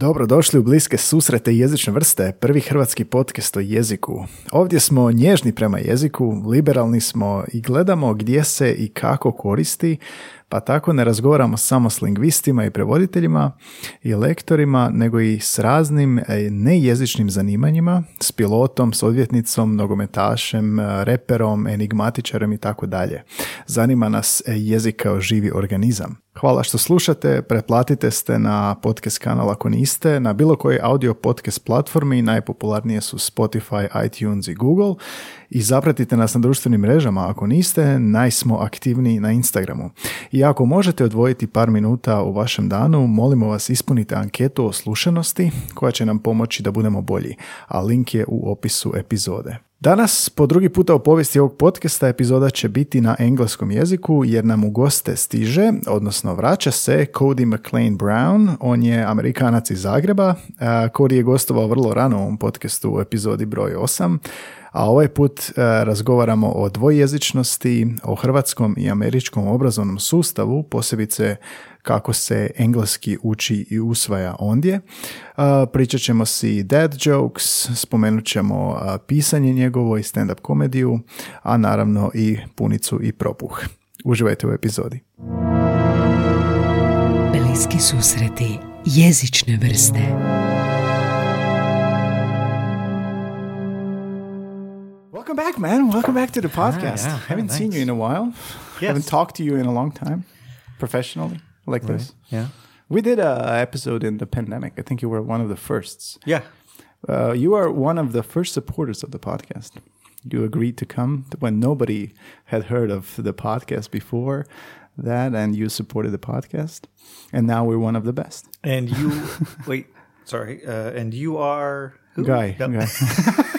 Dobrodošli u bliske susrete jezične vrste, prvi hrvatski podcast o jeziku. Ovdje smo nježni prema jeziku, liberalni smo i gledamo gdje se i kako koristi, pa tako ne razgovaramo samo s lingvistima i prevoditeljima i lektorima, nego i s raznim e, nejezičnim zanimanjima, s pilotom, s odvjetnicom, nogometašem, e, reperom, enigmatičarem i tako dalje. Zanima nas e, jezik kao živi organizam. Hvala što slušate, pretplatite ste na podcast kanal ako niste, na bilo kojoj audio podcast platformi, najpopularnije su Spotify, iTunes i Google i zapratite nas na društvenim mrežama ako niste, naj smo aktivniji na Instagramu. I ako možete odvojiti par minuta u vašem danu, molimo vas ispunite anketu o slušanosti koja će nam pomoći da budemo bolji, a link je u opisu epizode. Danas, po drugi puta u povijesti ovog podcasta, epizoda će biti na engleskom jeziku jer nam u goste stiže, odnosno vraća se Cody McLean Brown. On je Amerikanac iz Zagreba. Cody je gostovao vrlo rano u ovom podcastu u epizodi broj 8 a ovaj put e, razgovaramo o dvojezičnosti, o hrvatskom i američkom obrazovnom sustavu, posebice kako se engleski uči i usvaja ondje. E, pričat ćemo si dad jokes, spomenut ćemo e, pisanje njegovo i stand-up komediju, a naravno i punicu i propuh. Uživajte u epizodi. Bliski susreti jezične vrste. Welcome back, man. Welcome back to the podcast. yeah. Haven't Oh, seen you in a while. Yes. Haven't talked to you in a long time, professionally, like this. Yeah. We did a episode in the pandemic. I think you were one of the firsts. Yeah. Uh, you are one of the first supporters of the podcast. You agreed to come when nobody had heard of the podcast before that, and you supported the podcast. And now we're one of the best. And you wait, sorry. Uh, and you are who? Guy, No. guy.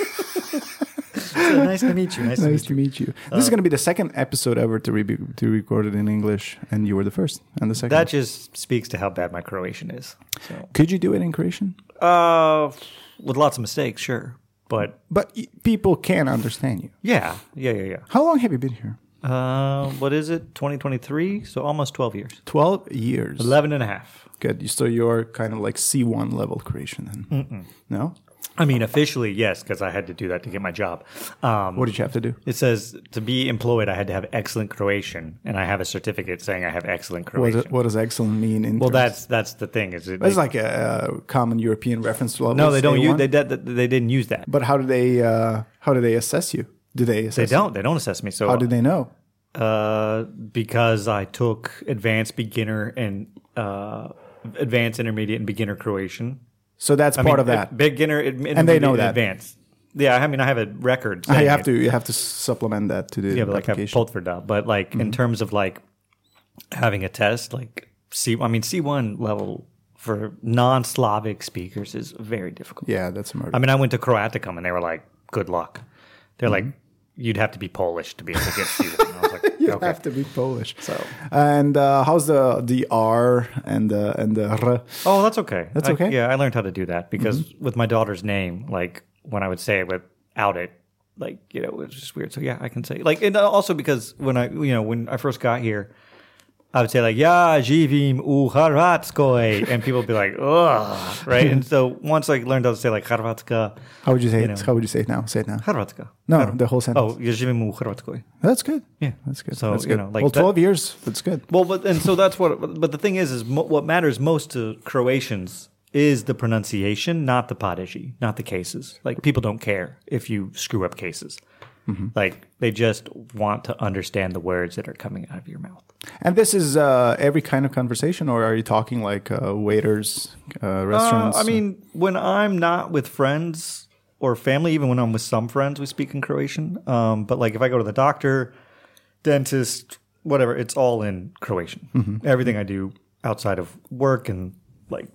So nice to meet you. Nice, nice to to meet meet you. you. This is going to be the second episode ever to, re- to record it in English, and you were the first and the second. That just speaks to how bad my Croatian is. So, Could you do it in Croatian? uh, with lots of mistakes, sure, but But y- people can understand you. yeah, yeah, yeah, yeah. How long have you been here? Uh, what is it? 2023, so almost 12 years. 12 years. 11 and a half. Good. So you're kind of like C1 level Croatian then? No? I mean, officially, yes, because I had to do that to get my job. Um, What did you have to do? it says to be employed, I had to have excellent Croatian, and I have a certificate saying I have excellent What, Croatian. does- what does excellent mean in Well, that's that's the thing. Is it? It's they- like a, uh common European reference level. no, they don't use. A1? They did- they didn't use that. But how do they uh, how do they assess you? Do they assess They don't. They don't assess me. So How do they know? uh, because I took advanced beginner and uh, advanced intermediate and beginner Croatian. So that's I part mean, of that. beginner, And they know that. advanced. Yeah, I mean, I have a record. You have it. to you have to supplement that to the Yeah, but like I application. pulled for that. But like Mm-hmm. in terms of like having a test, like C, I mean C one level for non-Slavic speakers is very difficult. yeah, that's a murder. I mean, I went to Croaticum and they were like, "Good luck." They're Mm-hmm. like, "You'd have to be Polish to be able to get C one." I was like, you "Okay." have to be Polish. So, And uh, how's the the R and the and the R? oh, that's okay. That's I- okay? Mm-hmm. yeah, I learned how to do that because with my daughter's name, like when I would say it without it, like you know, it was just weird. So yeah, I can say like, and also because when I, you know, when I first got here, I would say like, "Ja, živim u Hrvatskoj," and people would be like, "Ugh," right? and so once I learned how to say like Hrvatska, How would you say You it? know. How would you say it now? Say it now. Hrvatska. No, the whole sentence. Oh, ja živim u Hrvatskoj. That's good. Yeah. That's good. So, that's you good. know, like well, that- twelve years. That's good. Well, but and so that's what. But the thing is, is mo- what matters most to Croatians is the pronunciation, not the padeži, not the cases. Like people don't care if you screw up cases. Mm-hmm. Like they just want to understand the words that are coming out of your mouth. And this is uh, every kind of conversation, or are you talking like uh, waiters, uh, restaurants? Uh, I mean, when I'm not with friends or family, even when I'm with some friends, we speak in Croatian. Um, but like if I go to the doctor, dentist, whatever, it's all in Croatian. Everything I do outside of work and like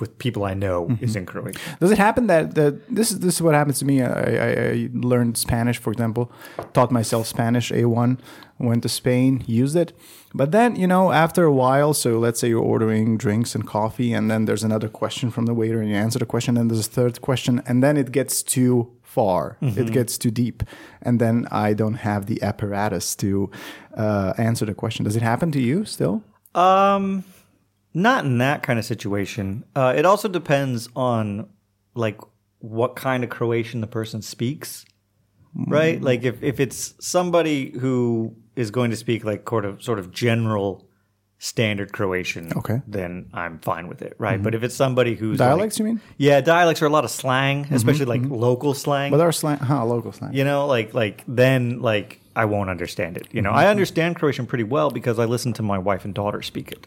with people I know is in Croatian. Does it happen that, that this is this is what happens to me? I, I, I learned Spanish, for example, taught myself Spanish A1, went to Spain, used it, but then you know after a while, so let's say you're ordering drinks and coffee, and then there's another question from the waiter, and you answer the question, and there's a third question, and then it gets too far, it gets too deep, and then I don't have the apparatus to uh, answer the question. Does it happen to you still? Um, Not in that kind of situation. Uh, it also depends on like what kind of Croatian the person speaks, right? Like if, if it's somebody who is going to speak like sort of sort of general standard Croatian, Okay. then I'm fine with it, right? Mm-hmm. But if it's somebody who's Dialects, like- you mean? yeah, dialects are a lot of slang, mm-hmm, especially like mm-hmm. local slang. But our slang, huh, local slang. You know, like like then like I won't understand it. You know, I understand Croatian pretty well because I listen to my wife and daughter speak it,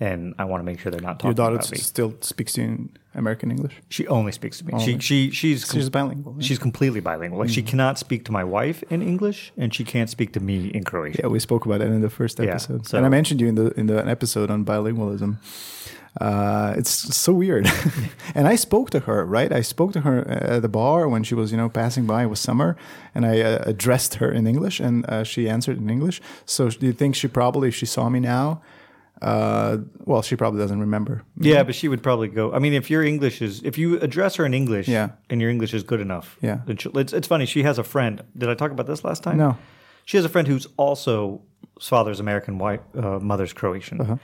and I want to make sure they're not talking. Your daughter about me. still speaks to you in American English. She only speaks to me. She she she's She's bilingual. yeah. she's completely bilingual. Like she cannot speak to my wife in English, and she can't speak to me in Croatian. Yeah, we spoke about it in the first Yeah, episode, so- and I mentioned you in the in the an episode on bilingualism. Uh, it's so weird, and I spoke to her. Right, I spoke to her at the bar when she was, you know, passing by. It was summer, and I uh, addressed her in English, and uh, she answered in English. So, do you think she probably, if she saw me now, uh, well, she probably doesn't remember. Yeah, but she would probably go. I mean, if your English is, if you address her in English, Yeah. and your English is good enough, Yeah. then she'll- it's it's funny. She has a friend. Did I talk about this last time? No. She has a friend who's also his father's American, wife, uh, mother's Croatian, Uh-huh.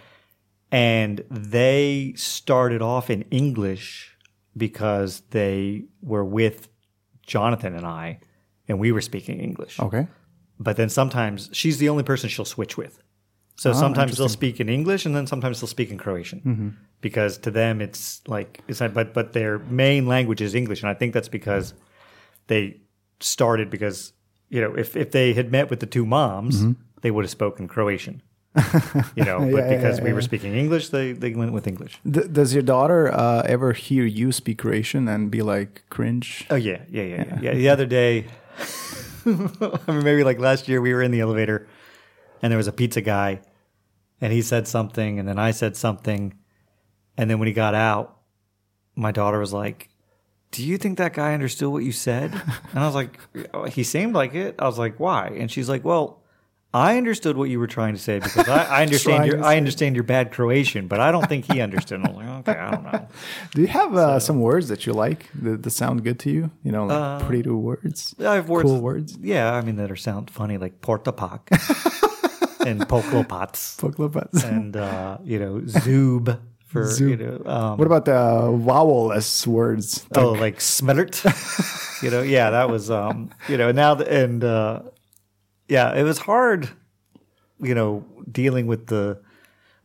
and they started off in English because they were with Jonathan and I, and we were speaking English. Okay. But then sometimes she's the only person she'll switch with. So ah, sometimes they'll speak in English, and then sometimes they'll speak in Croatian, mm-hmm. because to them it's like it's not, but but their main language is English, and I think that's because they started because you know if if they had met with the two moms, mm-hmm. they would have spoken Croatian, you know. but Yeah, yeah, because yeah, we were speaking English, they they went with English. D- does your daughter uh, ever hear you speak Croatian and be like cringe? Oh yeah, yeah, yeah, yeah. yeah. The other day, I mean, maybe like last year, we were in the elevator, and there was a pizza guy, and he said something, and then I said something, and then when he got out, my daughter was like, "Do you think that guy understood what you said?" And I was like, "Oh, "He seemed like it." I was like, "Why?" And she's like, "Well." I understood what you were trying to say because I, I understand your I understand your bad Croatian, but I don't think he understood. I was like, okay, I don't know. Do you have uh, some words that you like that, that sound good to you? You know, like pretty words, I have words. cool words. Yeah, I mean that are sound funny, like portapak and poklopats Poklopats. and uh, you know zoob for you know um, What about the vowel-less words? oh like smellert. you know, yeah, that was um, you know now the, and uh, yeah, it was hard. You know, dealing with the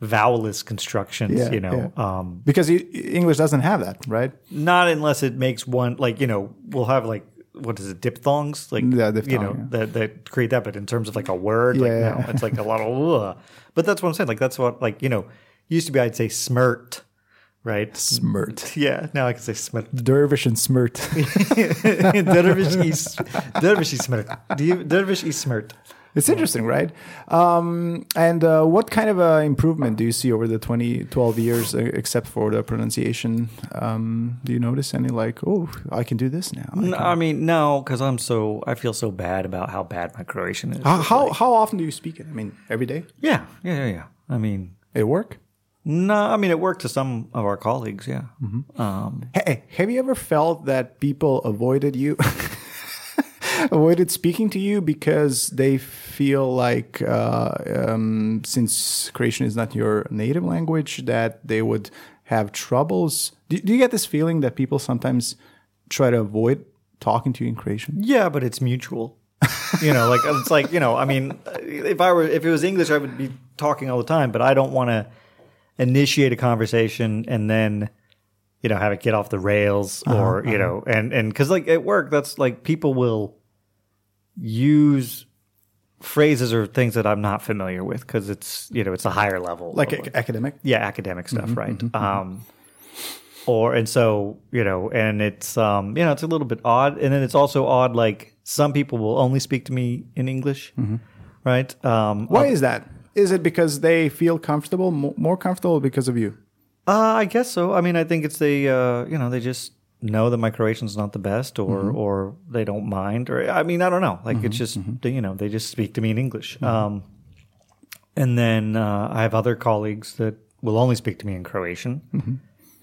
vowelless constructions. Yeah, you know, um, Because English doesn't have that, right? not unless it makes one like you know we'll have like what is it diphthongs like Yeah, you know yeah. that that create that but in terms of like a word like Yeah. no it's like a lot of Ugh. but that's what I'm saying like that's what like you know used to be I'd say smirt right Smirt. yeah now I can say smirt Dervish and smirt. dervish is dervish is smirt dervish is smirt it's interesting, right? Um, and uh, what kind of uh, improvement do you see over the 20, 12 years, uh, except for the pronunciation? Um, do you notice any like, oh, I can do this now? I no, I mean no because I'm so I feel so bad about how bad my Croatian is How, how, how often do you speak it? I mean, every day? yeah yeah yeah yeah I mean At work? no I mean it worked to some of our colleagues yeah um, Hey, have you ever felt that people avoided you? avoided speaking to you because they feel like uh, um, since Croatian is not your native language that they would have troubles do, do you get this feeling that people sometimes try to avoid talking to you in Croatian Yeah, but it's mutual. you know, like it's like you know. I mean, if I were if it was English, I would be talking all the time. But I don't want to initiate a conversation and then you know have it get off the rails or you know and and because like at work that's like people will use phrases or things that I'm not familiar with because it's you know it's a higher level like ac- academic? Yeah academic stuff Mm-hmm, right. um or and so you know and it's um you know it's a little bit odd. And then it's also odd like some people will only speak to me in english right? Um Mm-hmm. why is that? Is it because they feel comfortable more comfortable because of you? Uh, i guess so. I mean i think it's the uh you know they just know that my croatian's not the best or Mm-hmm. or they don't mind or i mean i don't know like it's just mm-hmm. you know they just speak to me in english um and then uh, i have other colleagues that will only speak to me in croatian Mm-hmm.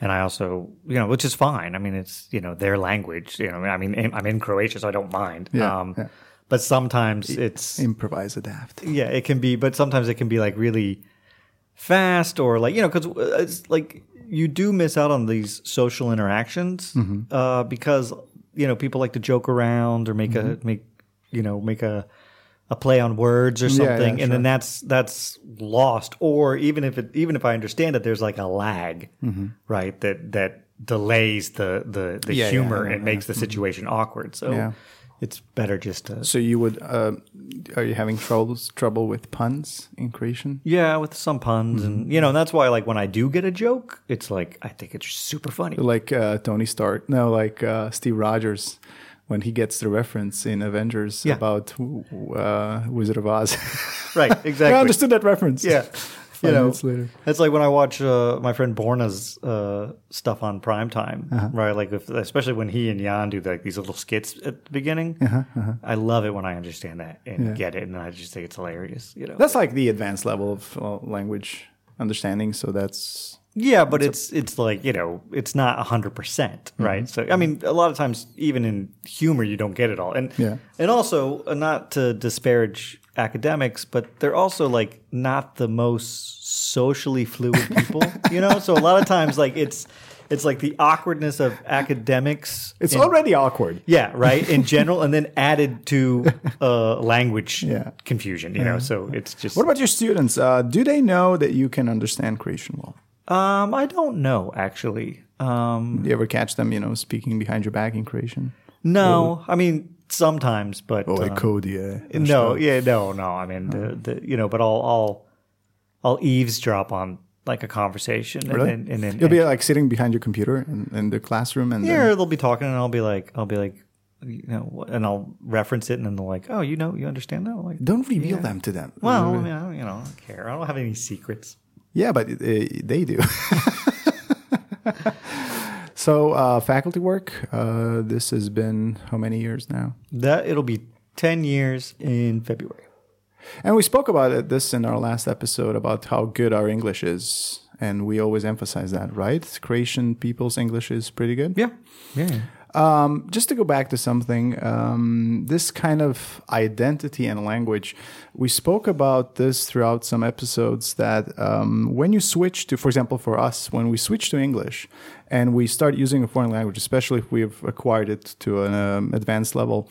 and I also, you know, which is fine. I mean, it's you know their language. You know, I mean, I'm in Croatia, so I don't mind. Yeah, um, yeah. But sometimes it's improvise adapt yeah, it can be. But sometimes it can be like really fast or like you know because it's like you do miss out on these social interactions mm-hmm. uh, because you know people like to joke around or make a mm-hmm. make you know make a a play on words or Yeah, yeah, something, and sure. then that's that's lost. Or even if it even if I understand it, there's like a lag, mm-hmm. right? That that delays the the, the Yeah, yeah, humor yeah, and makes the situation awkward. So Yeah. It's better just to So you would, uh, are you having troubles, trouble with puns in Croatian? yeah with some puns and you know and that's why like when I do get a joke, it's like I think it's super funny. Like uh, Tony Stark, no, like uh, Steve Rogers when he gets the reference in Avengers Yeah. about uh, Wizard of Oz. Right, exactly. I understood that reference. Yeah. Five You know, minutes later. it's like when I watch uh, my friend Borna's uh, stuff on primetime, right? Like, if, especially when he and Jan do like these little skits at the beginning. I love it when I understand that and get it, and I just think it's hilarious. You know, That's like the advanced level of uh, language understanding. So that's yeah, but it's it's like you know, it's not hundred percent, right? So I mean, a lot of times, even in humor, you don't get it all, and Yeah. and also uh, not to disparage academics, but they're also like not the most socially fluid people, you know. So a lot of times, like it's it's like the awkwardness of academics. it's in- already awkward. yeah, right. In general, and then added to uh, language Yeah. confusion, you know. So it's just. What about your students? Uh, do they know that you can understand Croatian well? um, I don't know actually. Um, Do you ever catch them, you know, speaking behind your back in Croatian? No, I mean sometimes, but Oh, um, like code, yeah. no, yeah, no, no. I mean, the, the you know, but I'll I'll I'll eavesdrop on like a conversation, and Really? then and then You'll be like sitting behind your computer in, in the classroom, and yeah, then, they'll be talking, and I'll be like, I'll be like, you know, and I'll reference it, and then they're like, oh, you know, you understand that? I'm like, don't reveal them to them. well, I mean, I don't, you know, I don't care. I don't have any secrets. Yeah, but uh, they do. so, uh, faculty work. Uh, this has been how many years now? That it'll be ten years in February. And we spoke about it, this in our last episode about how good our English is, and we always emphasize that, right? Croatian people's English is pretty good. Yeah, yeah. Um, just to go back to something, um, this kind of identity and language, we spoke about this throughout some episodes that um, when you switch to, for example, for us, when we switch to English and we start using a foreign language, especially if we've acquired it to an um, advanced level,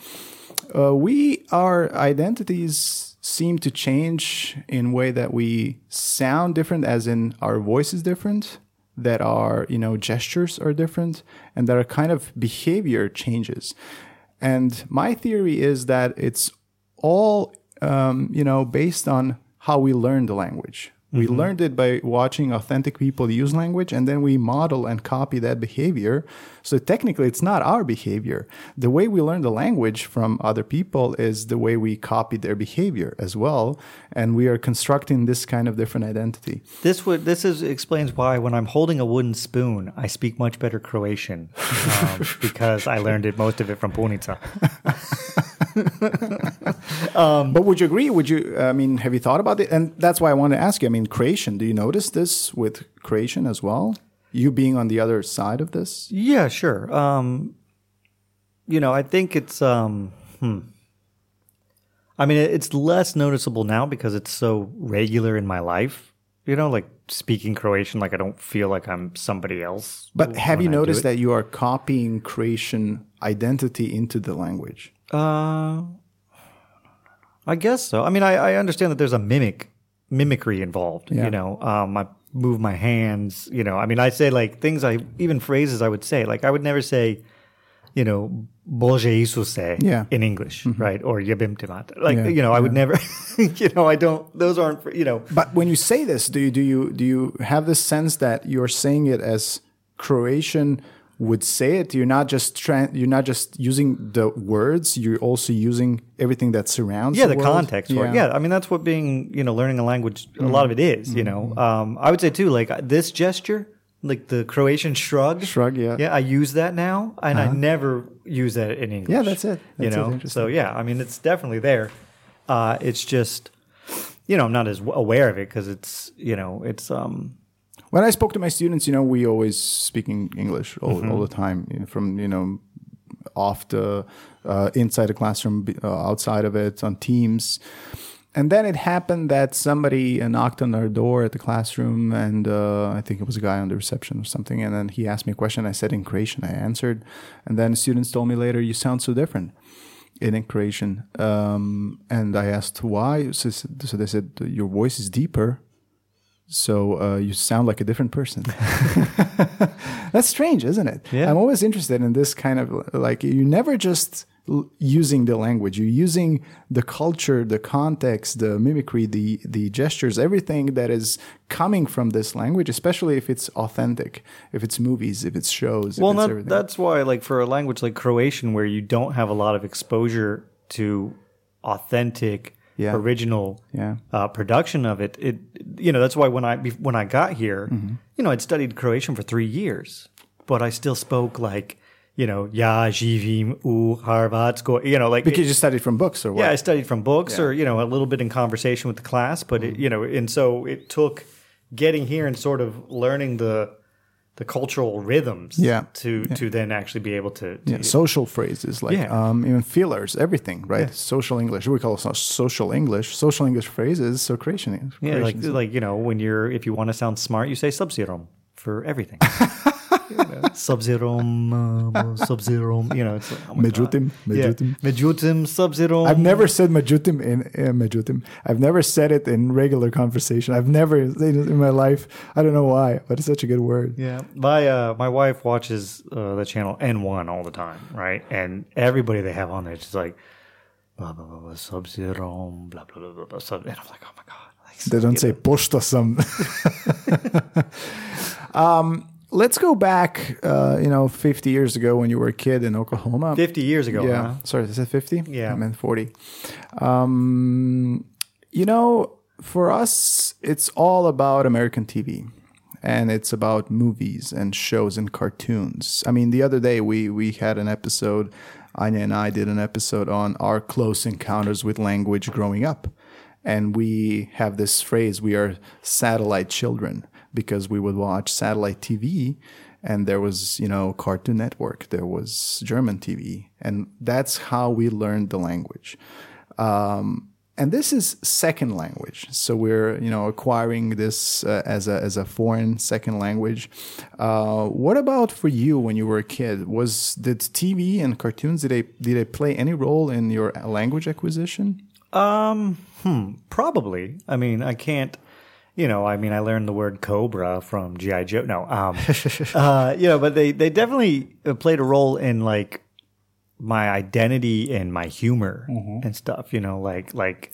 uh, we our identities seem to change in way that we sound different as in our voice is different that are, you know gestures are different and that are kind of behavior changes. And my theory is that it's all um, you know based on how we learn the language we learned it by watching authentic people use language and then we model and copy that behavior. So technically it's not our behavior. The way we learn the language from other people is the way we copy their behavior as well and we are constructing this kind of different identity. This would this is explains why when I'm holding a wooden spoon, I speak much better Croatian um, because I learned it most of it from Punica. But would you agree? Would you? I mean, have you thought about it? And that's why I want to ask you. I mean, Croatian. Do you notice this with Croatian as well? You being on the other side of this. Yeah, sure. Um, you know, I think it's. Um, hmm. I mean, it's less noticeable now because it's so regular in my life. You know, like speaking Croatian, like I don't feel like I'm somebody else. But have you I noticed that you are copying Croatian identity into the language? Uh, I guess so. I mean, I, I understand that there's a mimic mimicry involved. Yeah. You know, um, I move my hands. You know, I mean, I say like things. I even phrases I would say. Like I would never say, you know, Bože Isuse Yeah. in English, right? Or Jebim te mater. Like Yeah, you know, I would never. you know, I don't. Those aren't. You know. But when you say this, do you do you do you have this sense that you're saying it as Croatian would say it? You're not just tran you're not just using the words. You're also using everything that surrounds. yeah, the, the, context it. Yeah, I mean that's what being you know learning a language. A lot of it is. You know, um, I would say too. Like this gesture, like the Croatian shrug. Shrug, yeah. Yeah, I use that now, and I never use that in English. Yeah, that's it. you That's it. know, Interesting. so yeah, I mean it's definitely there. Uh, it's just you know I'm not as aware of it because it's you know it's um when I spoke to my students, you know, we always speaking English all, Mm-hmm. all the time, you know, from you know, off the uh, inside the classroom, uh, outside of it, on Teams. and then it happened that somebody uh, knocked on our door at the classroom, and uh, I think it was a guy on the reception or something. And then he asked me a question. I said in Croatian. I answered, and then students told me later, "You sound so different." In Croatian, um, and I asked why. So, so they said your voice is deeper, so uh, you sound like a different person. That's strange, isn't it? Yeah. I'm always interested in this kind of like you never just l- using the language. You're using the culture, the context, the mimicry, the the gestures, everything that is coming from this language, especially if it's authentic, if it's movies, if it's shows. Well, it's everything. that's why, like for a language like Croatian, where you don't have a lot of exposure to authentic, Yeah. original Yeah. uh, production of it, it you know that's why when I when I got here, Mm-hmm. you know, I'd studied Croatian for three years, but I still spoke like you know, ja živim u Hrvatskoj, you know, like because you studied from books or what? yeah, I studied from books or, you know, a little bit in conversation with the class, but Mm-hmm. it, you know, and so it took getting here and sort of learning the the cultural rhythms Yeah. to to then actually be able to, to Yeah, social phrases like Yeah. um, even fillers, everything, right? Social English. We call it social English. Social English phrases. So creation yeah, like like you know, when you're if you want to sound smart, you say s obzirom for everything. S obzirom, uh, s obzirom, you know, it's like, oh Međutim, God. Yeah. međutim. Međutim, s obzirom. I've never said međutim in uh, međutim. I've never said it in regular conversation. I've never said it in my life. I don't know why, but it's such a good word. Yeah, my uh, my wife watches uh, the channel N1 all the time, right? And everybody they have on there, she's like, blah blah blah, blah s obzirom, blah blah blah blah, blah sub. And I'm like, oh my god, like, They don't say pošto sam. um, let's go back, uh, you know, 50 years ago when you were a kid in Oklahoma. 50 years ago. yeah. huh? Sorry, is it 50? Yeah. I meant 40. Um, you know, for us, it's all about American TV. And it's about movies and shows and cartoons. I mean, the other day we we had an episode. Anya and I did an episode on our close encounters with language growing up, and we have this phrase: "We are satellite children," because we would watch satellite TV, and there was you know Cartoon Network, there was German TV, and that's how we learned the language. Um, and this is second language, so we're you know acquiring this uh, as a as a foreign second language. Uh, what about for you when you were a kid? Was did TV and cartoons did they did they play any role in your language acquisition? Um, hmm, probably. I mean, I can't. You know, I mean, I learned the word cobra from GI Joe. No, um, uh, you know, but they they definitely uh, played a role in like my identity and my humor and stuff. You know, like like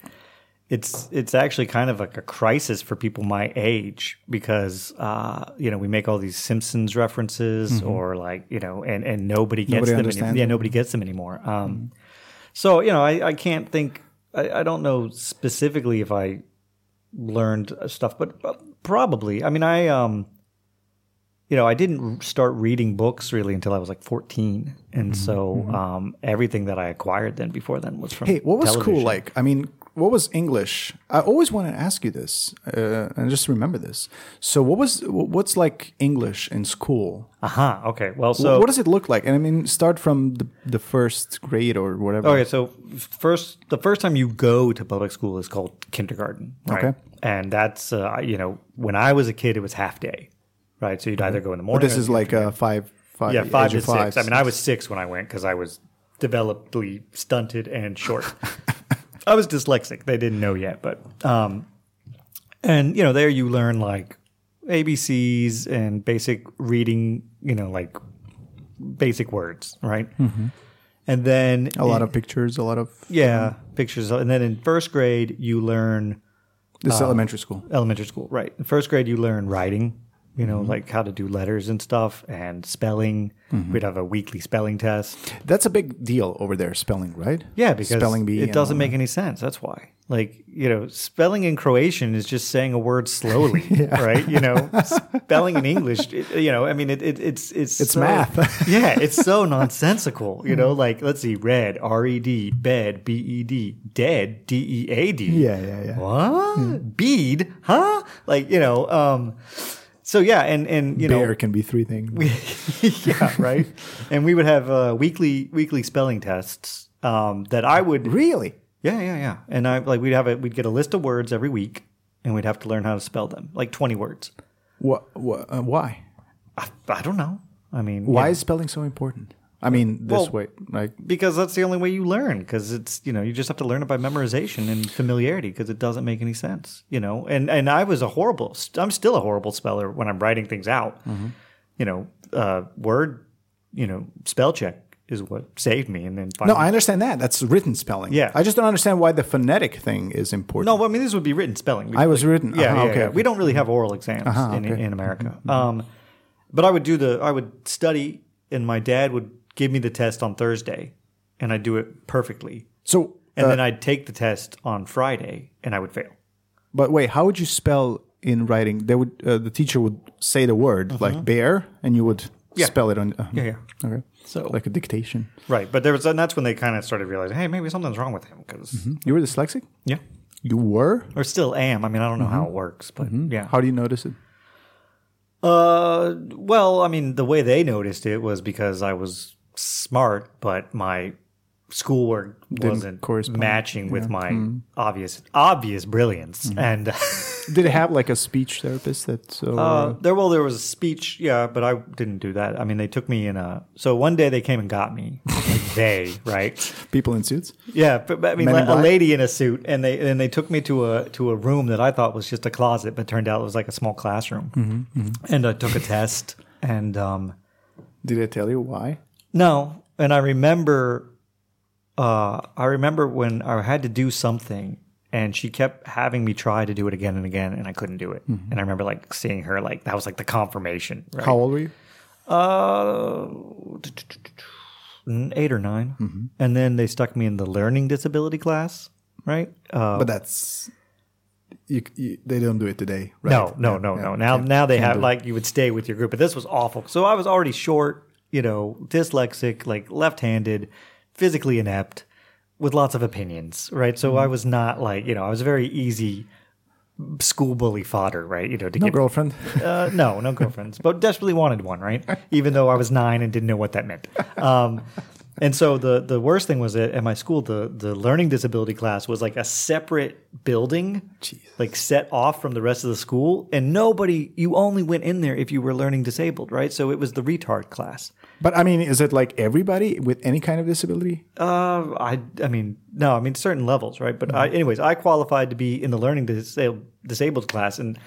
it's it's actually kind of like a crisis for people my age because uh, you know we make all these Simpsons references or like you know and and nobody gets Nobody them. Any- yeah, nobody gets them anymore. Um, So you know, I, I can't think. I, I don't know specifically if I learned stuff, but, but probably. I mean, I um, you know, I didn't start reading books really until I was like fourteen, and Mm-hmm, so um, everything that I acquired then before then was from. Hey, what was cool like? I mean, what was English? I always want to ask you this, uh, and just remember this. So, what was what's like English in school? Aha. Okay. Well, so what does it look like? And I mean, start from the, the first grade or whatever. Okay, so first, the first time you go to public school is called kindergarten, right? Okay. And that's uh, you know when I was a kid, it was half day, right? So you'd either go in the But morning. this is like uh, five, five, yeah, five to six. I mean, I was six when I went because I was developmentally stunted and short. I was dyslexic. They didn't know yet, but um, and you know there you learn like ABCs and basic reading. You know, like basic words, right? And then Mm-hmm. a lot of pictures, a lot of yeah pictures, and then in first grade you learn this is elementary school. elementary school, right? In first grade, you learn writing, you know, Mm-hmm. like how to do letters and stuff and spelling. We'd have a weekly spelling test. That's a big deal over there, spelling, right? Yeah, because spelling bee. it doesn't make any sense. That's why. Like, you know, spelling in Croatian is just saying a word slowly, right? You know, spelling in English, it, you know, I mean, it, it, it's it's It's so- math. yeah, it's so nonsensical. You know, like let's see, red, R E D, bed, B E D, dead, D E A D. Yeah, yeah, yeah. What? Bead? Huh? Like, you know, um so yeah, and and you Bear know can be three things. We, Yeah, right. and we would have uh, weekly weekly spelling tests um that I would really? Yeah, yeah, yeah. And I like we'd have a we'd get a list of words every week, and we'd have to learn how to spell them, like twenty words. What? what uh, why? I, I don't know. I mean, Why yeah. is spelling so important? I mean, this Well- way, like because that's the only way you learn because it's you know you just have to learn it by memorization and familiarity because it doesn't make any sense you know and and i was a horrible i'm still a horrible speller when i'm writing things out Mm-hmm. you know uh, word you know spell check is what saved me and then no, I understand that. That's written spelling. Yeah. I just don't understand why the phonetic thing is important. no i mean this would be written spelling I was written. yeah, Uh-huh, yeah, okay, yeah. okay. we don't really have oral exams in, okay. Mm-hmm. in america um, but i would do the i would study and my dad would give me the test on thursday and i'd do it perfectly So, and uh, then I'd take the test on Friday, and I would fail. but wait, how would you spell in writing? They would uh, the teacher would say the word like bear, and you would Mm-hmm. Yeah. spell it on. Uh, Yeah, yeah. Okay. So Like a dictation. right, but there was, and that's when they kind of started realizing, hey, maybe something's wrong with him because You were dyslexic. yeah, You were. or still am. I mean, I don't know how it works, but yeah. How do you notice it? Uh, well, I mean, the way they noticed it was because I was smart, but my schoolwork wasn't correspond. matching with my obvious obvious brilliance, and. Did it have like a speech therapist that? Uh, Uh, there, well, there was a speech, yeah, but I didn't do that. I mean, they took me in a. So one day they came and got me. Like they, right? people in suits. Yeah, but, but I mean, like, a lady in a suit, and they and they took me to a to a room that I thought was just a closet, but turned out it was like a small classroom. Mm-hmm, And I took a test, and um, Did they tell you why? No, and I remember, uh, I remember when I had to do something, and she kept having me try to do it again and again, and I couldn't do it. And I remember like seeing her like that was like the confirmation. Right? Mm-hmm. How old were you? Uh, eight or 9 Mm-hmm. and then they stuck me in the learning disability class. Right? Uh, But that's you, you, they don't do it today, right? no, no, Yeah, no, yeah, no. Now, now they have like you would stay with your group, but this was awful. So I was already short, you know, dyslexic, like left-handed, physically inept, with lots of opinions. Right? So I Mm-hmm. was not like you know I was a very easy school bully fodder. Right? You know, to no get girlfriend. Uh, no, no girlfriends, but desperately wanted one, right? Even though I was nine and didn't know what that meant. Um, and so the the worst thing was that at my school, the the learning disability class was like a separate building, like set off from the rest of the school, and nobody. You only went in there if you were learning disabled, right? So it was the retard class. but I mean, is it like everybody with any kind of disability? Uh, I I mean no, I mean certain levels, right? But I, anyways, I qualified to be in the learning disabled disabled class, and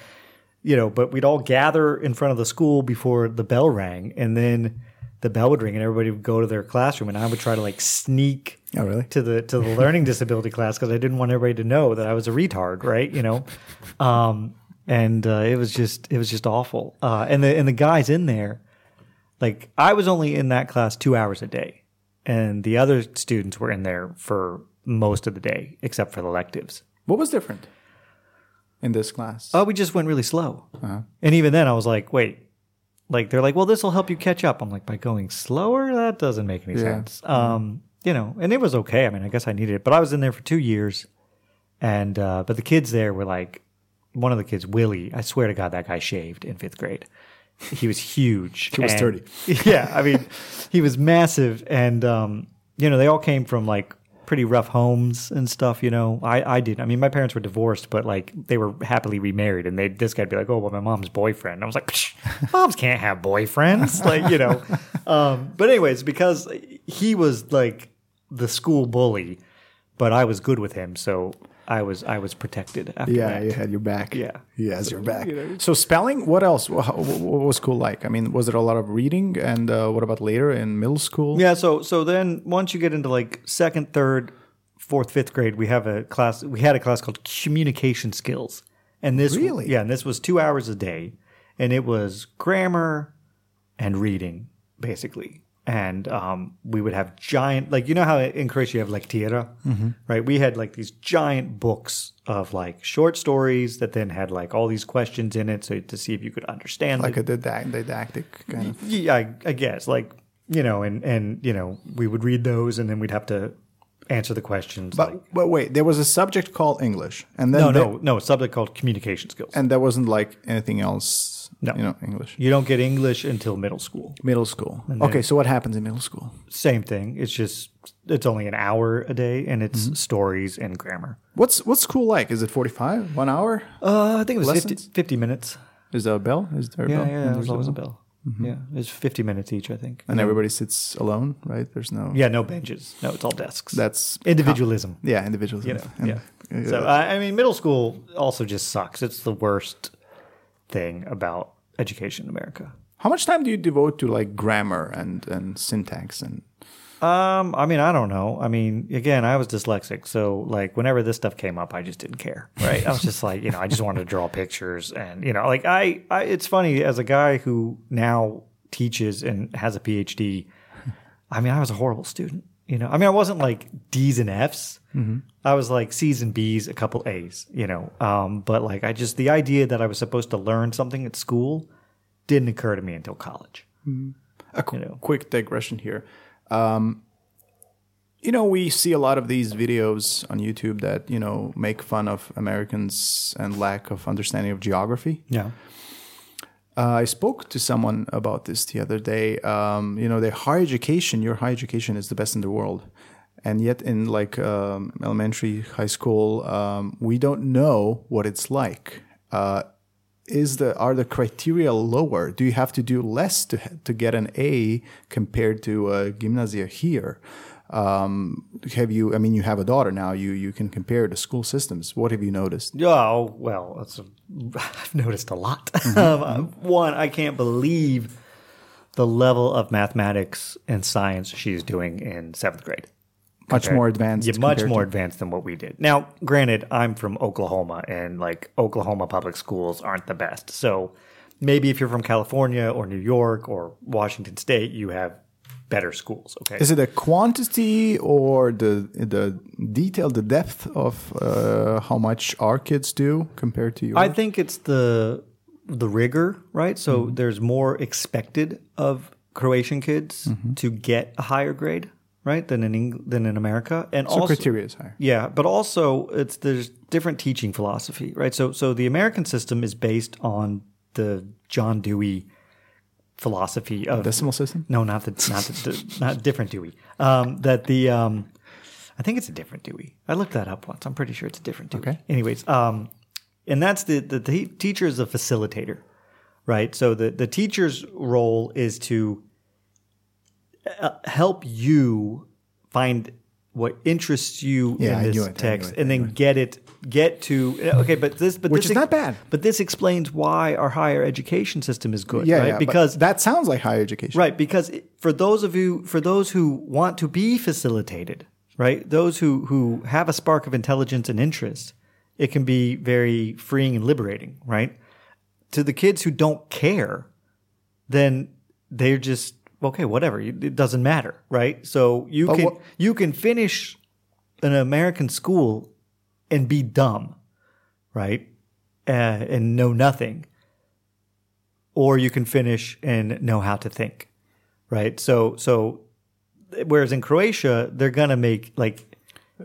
you know, but we'd all gather in front of the school before the bell rang, and then the bell would ring, and everybody would go to their classroom, and I would try to like sneak Oh, really? to the to the learning disability class because I didn't want everybody to know that I was a retard, right? You know, um, and uh, it was just it was just awful. Uh, and the and the guys in there, like I was only in that class two hours a day, and the other students were in there for most of the day except for the electives. What was different in this class? Oh, we just went really slow, Uh-huh. and even then I was like, wait. Like they're like, well, this will help you catch up. I'm like, by going slower, that doesn't make any Yeah. sense. Um, you know, and it was okay. I mean, I guess I needed it, but I was in there for two years, and uh, but the kids there were like, one of the kids, Willie. I swear to God, that guy shaved in fifth grade. He was huge. He was 30. Yeah, I mean, he was massive, and um, you know, they all came from like pretty rough homes and stuff. You know, I I did. I mean, my parents were divorced, but like they were happily remarried, and they this guy'd be like, oh, well, my mom's boyfriend. I was like, Psh, moms can't have boyfriends, like you know. Um, but anyways, because he was like the school bully, but I was good with him, so I was I was protected. After yeah, that. you had your back. Yeah. he has your back. So spelling. What else? What, what was school like? I mean, was it a lot of reading? And uh, what about later in middle school? Yeah, so so then once you get into like second, third, fourth, fifth grade, we have a class. We had a class called communication skills, and this Really? yeah, and this was two hours a day, and it was grammar and reading basically. And um, we would have giant, like you know how in Croatia you have lektira, right? We had like these giant books of like short stories that then had like all these questions in it, so to see if you could understand like the a didac- didactic kind of. yeah, I, I guess like you know, and and you know, we would read those, and then we'd have to answer the questions. But like, but wait, there was a subject called English, and then no, no, no, a subject called communication skills. and there wasn't like anything else. No. you know, English. You don't get English until middle school. Middle school. Okay, so what happens in middle school? Same thing. It's just it's only an hour a day, and it's Mm-hmm. stories and grammar. What's what's school like? Is it forty five? One hour? Uh, I think it was 50, Lessons? 50 minutes. Is there a bell? Is there a Yeah, bell? yeah, There's there's a always a bell. bell. Yeah, it's 50 minutes each, I think. And everybody sits alone, right? There's no. Yeah, no benches. No, it's all desks. That's individualism. yeah, individuals. You know, yeah. uh, So I, I mean, middle school also just sucks. It's the worst thing about education in America. how much time do you devote to like grammar and and syntax and? Um, I mean, I don't know. I mean, again, I was dyslexic, so like whenever this stuff came up, I just didn't care. Right? I was just like, you know, I just wanted to draw pictures, and you know, like I, I, it's funny as a guy who now teaches and has a PhD. I mean, I was a horrible student. You know, I mean, I wasn't like D's and F's. I was like C's and B's, a couple A's. You know, um, but like I just the idea that I was supposed to learn something at school didn't occur to me until college. A qu- You know. quick digression here. Um, you know, we see a lot of these videos on YouTube that you know make fun of Americans and lack of understanding of geography. Yeah. Uh, I spoke to someone about this the other day. Um, you know, their higher education, your higher education is the best in the world. And yet, in like um, elementary, high school, um, we don't know what it's like. Uh, is the are the criteria lower? Do you have to do less to to get an A compared to a gymnasia here? Um, have you? I mean, you have a daughter now. You you can compare the school systems. What have you noticed? Oh well, that's a, I've noticed a lot. Um, one, I can't believe the level of mathematics and science she's doing in seventh grade. Much compared- more advanced. Yeah, much more to- advanced than what we did. Now, granted, I'm from Oklahoma, and like Oklahoma public schools aren't the best. So maybe if you're from California or New York or Washington State, you have better schools. Okay, Is it a quantity or the the detail, the depth of uh, how much our kids do compared to you? I think it's the the rigor, right? So Mm-hmm. there's more expected of Croatian kids Mm-hmm. to get a higher grade, right, than in Eng- than in America, and so also criteria is higher. yeah, but also it's there's different teaching philosophy, right? So so the American system is based on the John Dewey philosophy of Decimal system. no, not the not the, not different Dewey. Um, that the um, I think it's a different Dewey. I looked that up once. I'm pretty sure it's a different Dewey. Okay. Anyways, um, and that's the the, the teacher is a facilitator, right? So the the teacher's role is to uh, help you find what interests you Yeah, in this it, text, and then get it get to okay. But this but Which this is not bad. But this explains why our higher education system is good, Yeah, right? yeah, because that sounds like higher education. Right, because it- for those of you, for those who want to be facilitated, right, those who who have a spark of intelligence and interest, it can be very freeing and liberating, right? To the kids who don't care, then they're just okay, whatever. It doesn't matter, right? So you But can what- you can finish an American school and be dumb, right, uh, and know nothing, or you can finish and know how to think, right? So so whereas in Croatia they're gonna make like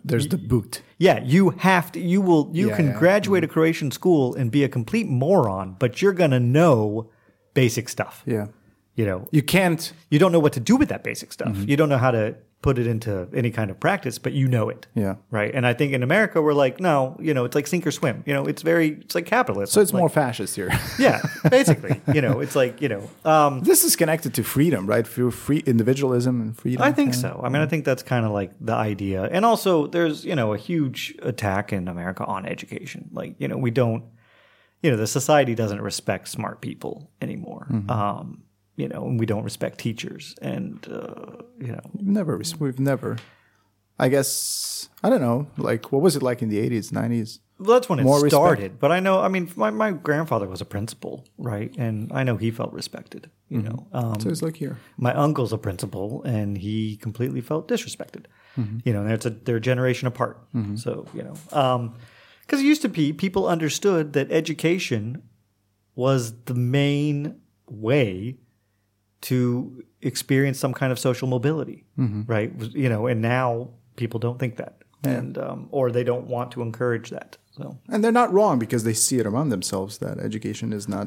There's the boot. yeah, you have to. You will. You Yeah, can yeah. Mm-hmm. graduate a Croatian school and be a complete moron, but you're gonna know basic stuff. Yeah. You know, You can't. you don't know what to do with that basic stuff. Mm-hmm. You don't know how to put it into any kind of practice, but you know it. Yeah. Right. And I think in America we're like, no, you know, it's like sink or swim. You know, it's very, it's like capitalism. So it's Like- more fascist here. yeah, basically. you know, it's like you know. Um, this is connected to freedom, right? Through free individualism and freedom. I think so. I mean, I think that's kind of like the idea. And also, there's, you know, a huge attack in America on education. Like, you know, we don't, you know, the society doesn't respect smart people anymore. Um, you know, and we don't respect teachers. And, uh, you know, We've never. We've never. I guess I don't know. Like, what was it like in the eighties, nineties? well, that's when it More respect. started. But I know, I mean, my, my grandfather was a principal, right? And I know he felt respected, you know. Um, So it's like here. my uncle's a principal and he completely felt disrespected Mm-hmm. you know and it's a they're a generation apart so you know um because it used to be people understood that education was the main way to experience some kind of social mobility Mm-hmm. right you know and now people don't think that and um, or they don't want to encourage that so And they're not wrong because they see it around themselves that education is not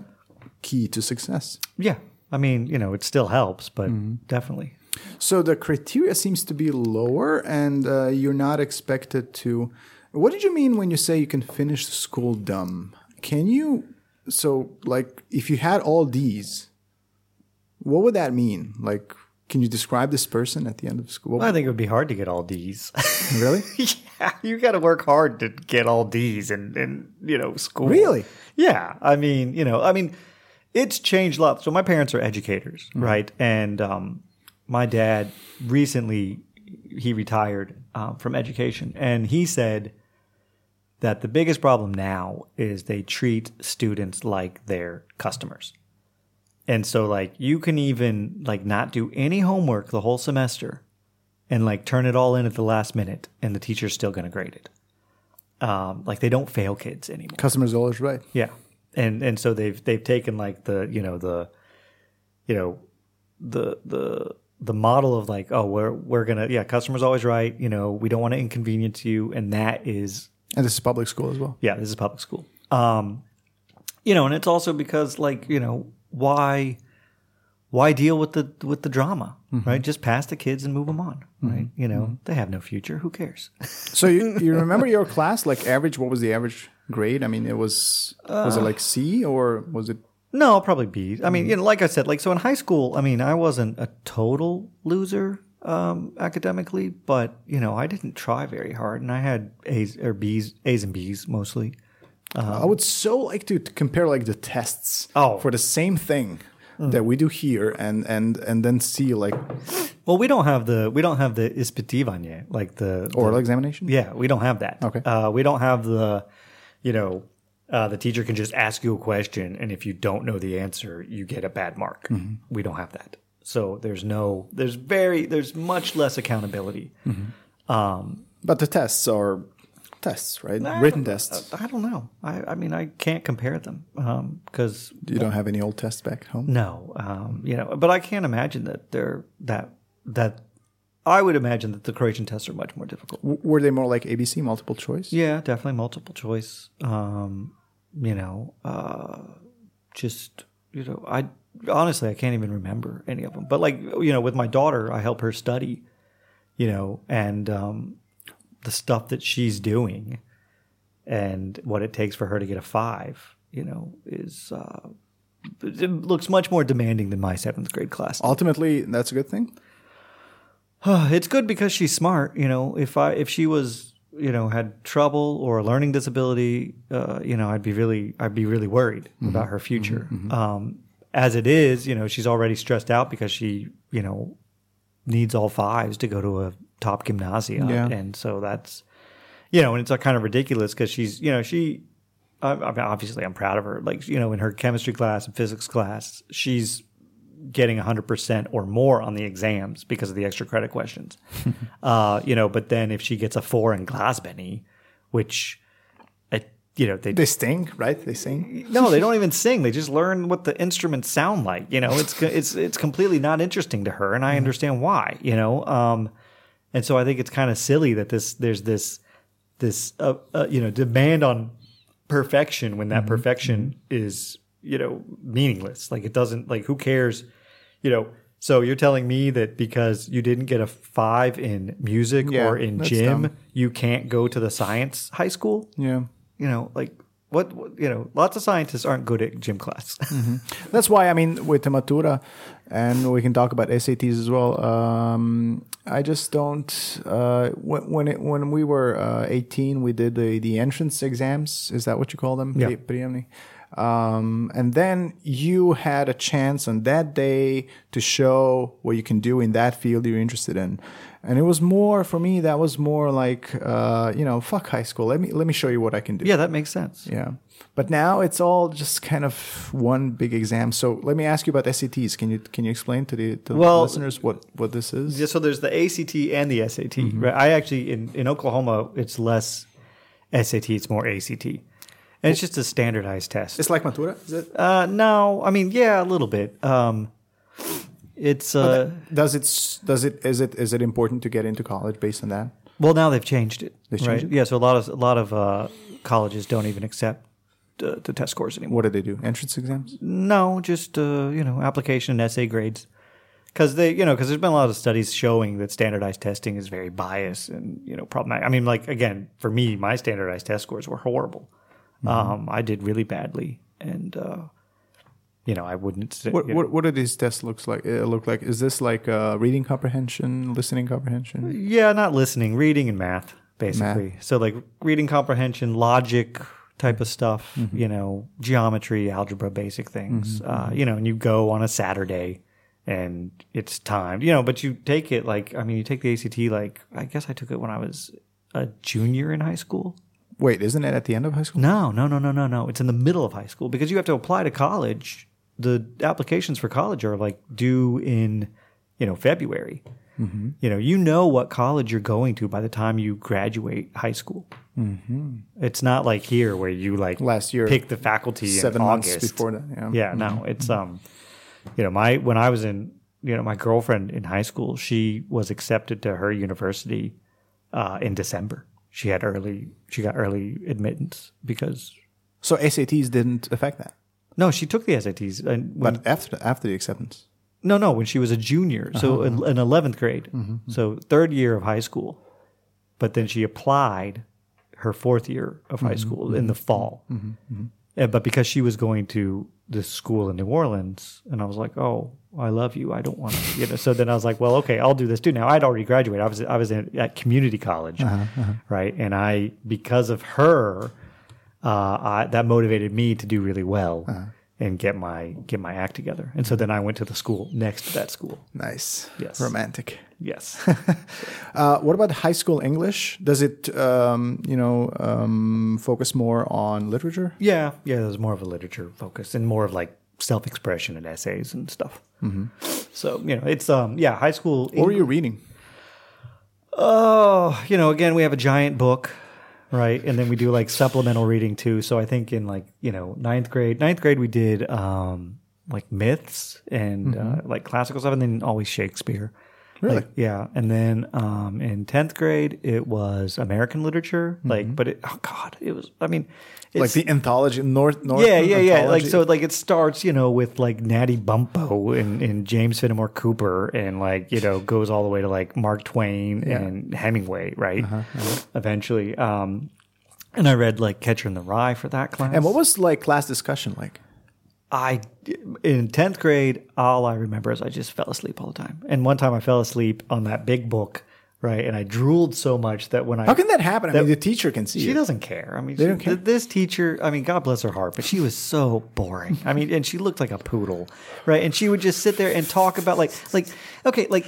key to success. Yeah. I mean, you know, it still helps, but definitely. So the criteria seems to be lower, and uh, you're not expected to. What did you mean when you say you can finish school dumb? Can you? So, like, if you had all D's, what would that mean? Like, can you describe this person at the end of school? I think it would be hard to get all D's. really? yeah, you got to work hard to get all D's in, in you know school. Really? Yeah. I mean, you know, I mean, it's changed a lot. So my parents are educators, right? And um, my dad recently he retired um, from education, and he said that the biggest problem now is they treat students like they're customers. And so like you can even like not do any homework the whole semester and like turn it all in at the last minute and the teacher's still going to grade it. Um, like they don't fail kids anymore. Customer's always right. Yeah. And and so they've they've taken like the, you know, the you know, the the the model of like, oh, we're we're going to yeah, customer's always right, you know, we don't want to inconvenience you and that is And this is public school as well. yeah, this is public school. Um, you know, and it's also because like you know why why deal with the with the drama, mm-hmm. right? Just pass the kids and move them on, mm-hmm. right? You know, mm-hmm. they have no future. Who cares? So you, you remember your class, like average? What was the average grade? I mean, it was was it like C or was it? no, probably B. I mean, you know, like I said, like so in high school, I mean, I wasn't a total loser um, academically, but you know, I didn't try very hard, and I had A's or B's, A's and B's mostly. I would so like to, to compare like the tests Oh. for the same thing that we do here, and and and then see like Well, we don't have the we don't have the ispitivanje like the oral examination. Yeah, we don't have that. Okay. Uh, we don't have the, you know, uh, the teacher can just ask you a question, and if you don't know the answer, you get a bad mark. Mm-hmm. We don't have that. So there's no, there's very, there's much less accountability. um But the tests are tests, right? Written tests. I don't know. I, I mean, I can't compare them because You don't have any old tests back home. no, um, you know, but I can't imagine that they're that that. I would imagine that the Croatian tests are much more difficult. W- Were they more like ABC, multiple choice? Yeah, definitely multiple choice. Um, you know, uh, just you know, I honestly I can't even remember any of them. But like you know, with my daughter, I help her study. You know, and um, the stuff that she's doing, and what it takes for her to get a five. You know, is uh, it looks much more demanding than my seventh grade class. Ultimately, that's a good thing. it's good because she's smart. You know, if I if she was you know had trouble or a learning disability, uh, you know, I'd be really I'd be really worried about her future. Um, as it is, you know, she's already stressed out because she you know needs all fives to go to a top gymnasia, Yeah. and so that's you know, and it's uh, kind of ridiculous because she's you know she. I I mean, obviously, I'm proud of her. Like you know, in her chemistry class and physics class, she's getting 100% or more on the exams because of the extra credit questions. uh, you know, but then if she gets a four in Glazbeni, which, you know, they, They sting, right? They sing. no, they don't even sing. They just learn what the instruments sound like. You know, it's it's it's completely not interesting to her, and I understand why. You know, um, and so I think it's kind of silly that this there's this this uh, uh, you know demand on perfection when that perfection is you know meaningless. Like it doesn't like who cares, you know. So you're telling me that because you didn't get a five in music Yeah, or in gym, dumb. you can't go to the science high school? Yeah. you know, like what, you know, lots of scientists aren't good at gym class. That's why I mean with the Matura, and we can talk about SATs as well. Um, I just don't. Uh, when when, it, when we were uh, eighteen, we did the the entrance exams. Is that what you call them? Yeah. Um, and then you had a chance on that day to show what you can do in that field you're interested in. And it was more for me. That was more like, uh, you know, fuck high school. Let me let me show you what I can do. yeah, that makes sense. Yeah. But now it's all just kind of one big exam. So let me ask you about SATs. Can you can you explain to the, to the Well- listeners what, what this is? Yeah, so there's the ACT and the SAT. Mm-hmm. Right? I actually in, in Oklahoma it's less SAT, it's more ACT. And it's just a standardized test. It's like Matura, is it? Uh, no, I mean, yeah, a little bit. Um, it's uh, Does it does it is it is it important to get into college based on that? well now they've changed it. They changed right? it? Yeah, so a lot of a lot of uh, colleges don't even accept uh, the test scores anymore. What do they do? Entrance exams? No, just uh, you know, application and essay grades. Because they, you know, because there's been a lot of studies showing that standardized testing is very biased and you know problematic. I mean, like again, for me, my standardized test scores were horrible. Um, I did really badly, and uh, you know, I wouldn't. What, you know- what what do these tests looks like? Uh, look like? Is this like uh, reading comprehension, listening comprehension? Yeah, not listening, reading and math, basically. So like reading comprehension, logic type of stuff, you know, geometry, algebra, basic things. Uh, you know, and you go on a Saturday and it's timed, you know, but you take it like, I mean, you take the ACT like, I guess I took it when I was a junior in high school. Wait, isn't it at the end of high school? No, no, no, no, no, no. It's in the middle of high school because you have to apply to college. The applications for college are like due in, you know, February. You know, you know what college you're going to by the time you graduate high school. Mm-hmm. It's not like here where you like Last year, pick the faculty Seven in months August. before that. Yeah. Yeah, no, it's um, you know, my when I was in, you know, my girlfriend in high school, she was accepted to her university uh, in December. She had early, she got early admittance because So SATs didn't affect that, no, she took the SATs. And when, but after the, after the acceptance. no, no, when she was a junior, so uh-huh, in, uh-huh. in eleventh grade, mm-hmm, mm-hmm. so third year of high school. But then she applied her fourth year of high mm-hmm, school in the fall. Uh, but because she was going to this school in New Orleans, and I was like, "Oh, I love you. I don't want to," you know. So then I was like, "Well, okay, I'll do this too." Now I'd already graduated. I was I was in, at community college, uh-huh, right? And I because of her, uh, I, that motivated me to do really well and get my get my act together. And so then I went to the school next to that school. Nice. Yes. Romantic. Yes. Uh, what about high school English? Does it, um, you know, um, focus more on literature? yeah, yeah. There's more of a literature focus and more of like self expression and essays and stuff. Mm-hmm. So you know, it's um yeah, high school. What were you reading? Oh, you know, again, we have a giant book, right? And then we do like supplemental reading too. So I think in like, you know, ninth grade, ninth grade, we did um, like myths and uh, like classical stuff and then always Shakespeare. Really? Like, yeah. And then um, in 10th grade, it was American literature. Like, but it, oh God, it was, I mean, it's, like the anthology, North, North. yeah, yeah, yeah. Like so, like it starts, you know, with like Natty Bumppo and, and James Fenimore Cooper, and like you know goes all the way to like Mark Twain and Hemingway, right? Uh-huh, Eventually, um, and I read like Catcher in the Rye for that class. And what was like class discussion like? I in tenth grade? All I remember is I just fell asleep all the time. And one time I fell asleep on that big book, right? And I drooled so much that when I How can that happen? I mean, the teacher can see She it. doesn't care. I mean, They she- don't care? this teacher, I mean, God bless her heart, but she was so boring. I mean, and she looked like a poodle, right? And she would just sit there and talk about like, like, okay, like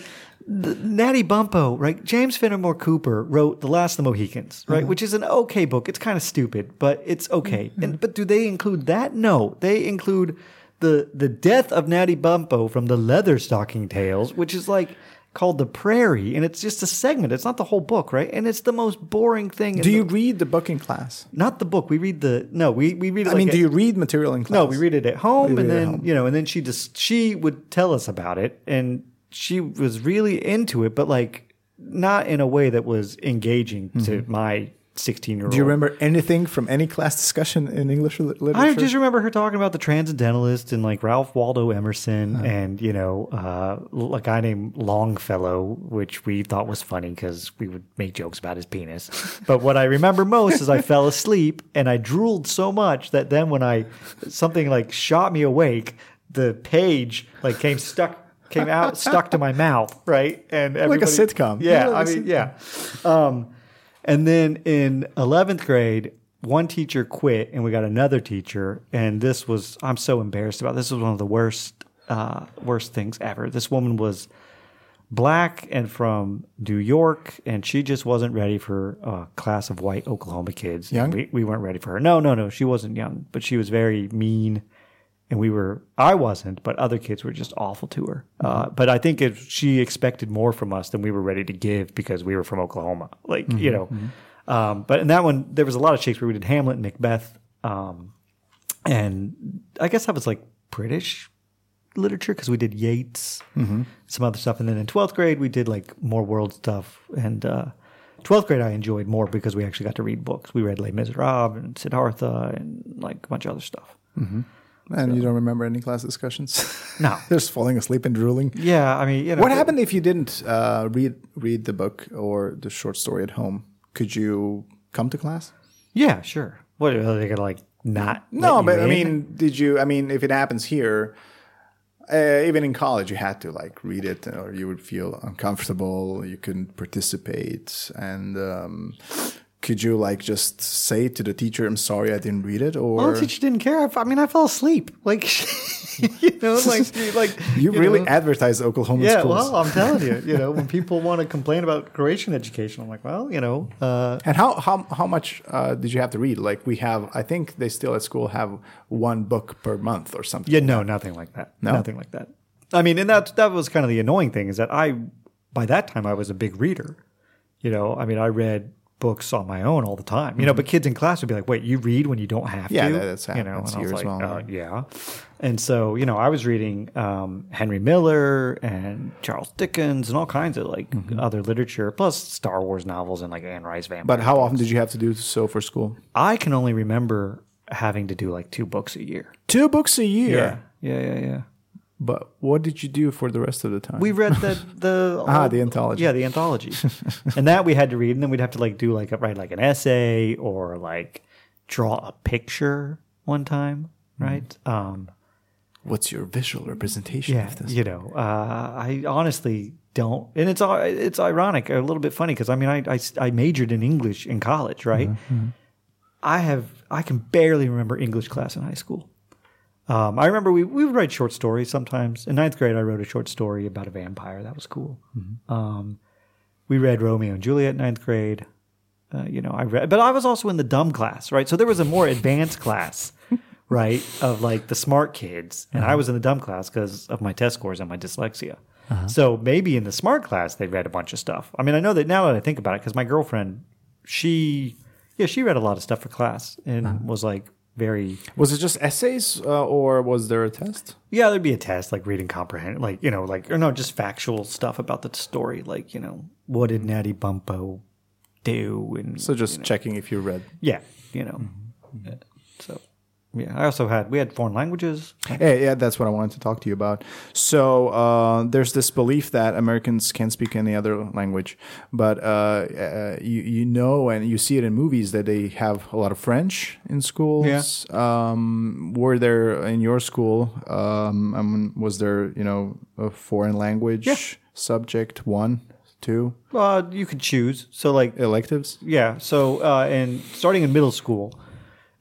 Natty Bumppo, right? James Fenimore Cooper wrote The Last of the Mohicans, right? Mm-hmm. Which is an okay book. It's kind of stupid, but it's okay. Mm-hmm. And but do they include that? No, they include the the death of Natty Bumppo from the Leather Stocking Tales, which is like. Called the Prairie, and it's just a segment. It's not the whole book, right? And it's the most boring thing. in Do the- you read the book in class? not the book. We read the no. We we read. It I like mean, a- do you read material in class? No, we read it at home, We and read it at then you know, and then she just she would tell us about it, and she was really into it, but like not in a way that was engaging to my sixteen year old. Mm-hmm. Do you remember anything from any class discussion in English literature? I just remember her talking about the Transcendentalist and like Ralph Waldo Emerson Uh-huh. and you know uh, a guy named Longfellow, which we thought was funny because we would make jokes about his penis. but what I remember most is I fell asleep and I drooled so much that then when I something like shot me awake, the page like came stuck came out stuck to my mouth, right? And like a sitcom. Yeah, Yeah, like I mean, yeah. Um, and then in 11th grade, one teacher quit and we got another teacher. And this was, I'm so embarrassed about this. was one of the worst, uh, worst things ever. This woman was black and from New York, and she just wasn't ready for a class of white Oklahoma kids. Young? We, we weren't ready for her. No, no, no. She wasn't young, but she was very mean. And we were, I wasn't, but other kids were just awful to her. Uh, but I think if she expected more from us than we were ready to give because we were from Oklahoma. Like, you know. Um, but in that one, there was a lot of Shakespeare. We did Hamlet and Macbeth. Um, and I guess that was like British literature because we did Yeats, some other stuff. And then in 12th grade, we did like more world stuff. And uh, 12th grade I enjoyed more because we actually got to read books. We read Les Miserables and Siddhartha and like a bunch of other stuff. And you don't remember any class discussions? No. Just falling asleep and drooling. Yeah, I mean, you know, What happened if you didn't uh, read read the book or the short story at home? Could you come to class? Yeah, sure. What are they gonna like not? No, but I mean, did you? I mean, if it happens here, uh, even in college, you had to like read it, or you would feel uncomfortable. You couldn't participate, and um, could you like just say to the teacher, "I'm sorry, I didn't read it," or Well, the teacher didn't care. I, I mean, I fell asleep. Like, you know, like, you- like you, really know. advertise Oklahoma Yeah, schools? well, I'm telling you, you know, when people want to complain about Croatian education, I'm like, well, you know, uh, and how how how much uh, did you have to read? Like we have, I think they still at school have one book per month or something. yeah, no, nothing like that. No? Nothing like that. I mean, and that that was kind of the annoying thing is that I, by that time, I was a big reader. You know, I mean, I read books on my own all the time. You know, but kids in class would be like, "Wait, you read when you don't have Mm-hmm. Yeah, to?" that- that's- you know, that's and I was like, well, uh, yeah. And so, you know, I was reading um, Henry Miller and Charles Dickens and all kinds of like Mm-hmm. other literature, plus Star Wars novels and like Anne Rice Vampire. But how often did you have to do so for school? I can only remember having to do like two books a year. Two books a year. Yeah, yeah, yeah, yeah. But what did you do for the rest of the time? We read the the Ah, the anthology. Yeah, the anthology, and that we had to read, and then we'd have to like do like write like an essay or like draw a picture one time, right? Um, What's your visual representation yeah, of this? you know, uh, I honestly don't, and it's uh, it's ironic, a little bit funny because I mean, I, I I majored in English in college, right? I have I can barely remember English class in high school. Um, I remember we, we would write short stories sometimes. In ninth grade, I wrote a short story about a vampire. That was cool. Um, we read Romeo and Juliet in ninth grade. Uh, you know, I read, but I was also in the dumb class, right? So there was a more advanced class, right, of like the smart kids, and I was in the dumb class because of my test scores and my dyslexia. So maybe in the smart class they read a bunch of stuff. I mean, I know that now that I think about it, because my girlfriend, she, yeah, she read a lot of stuff for class and was like very Was it just essays uh, or was there a test? yeah, there'd be a test like reading comprehend, like you know, like or no, just factual stuff about the story, like you know, what did Natty Bumppo do, and So just checking if you read. yeah, you know, Uh, so yeah. I also had we had foreign languages. Yeah, yeah, that's what I wanted to talk to you about. So uh, there's this belief that Americans can't speak any other language, but uh, uh, you you know and you see it in movies that they have a lot of French in schools. Um, were there in your school? Um, I mean, was there you know a foreign language subject one, two Uh, you could choose. So like electives? Yeah. So, uh, and starting in middle school,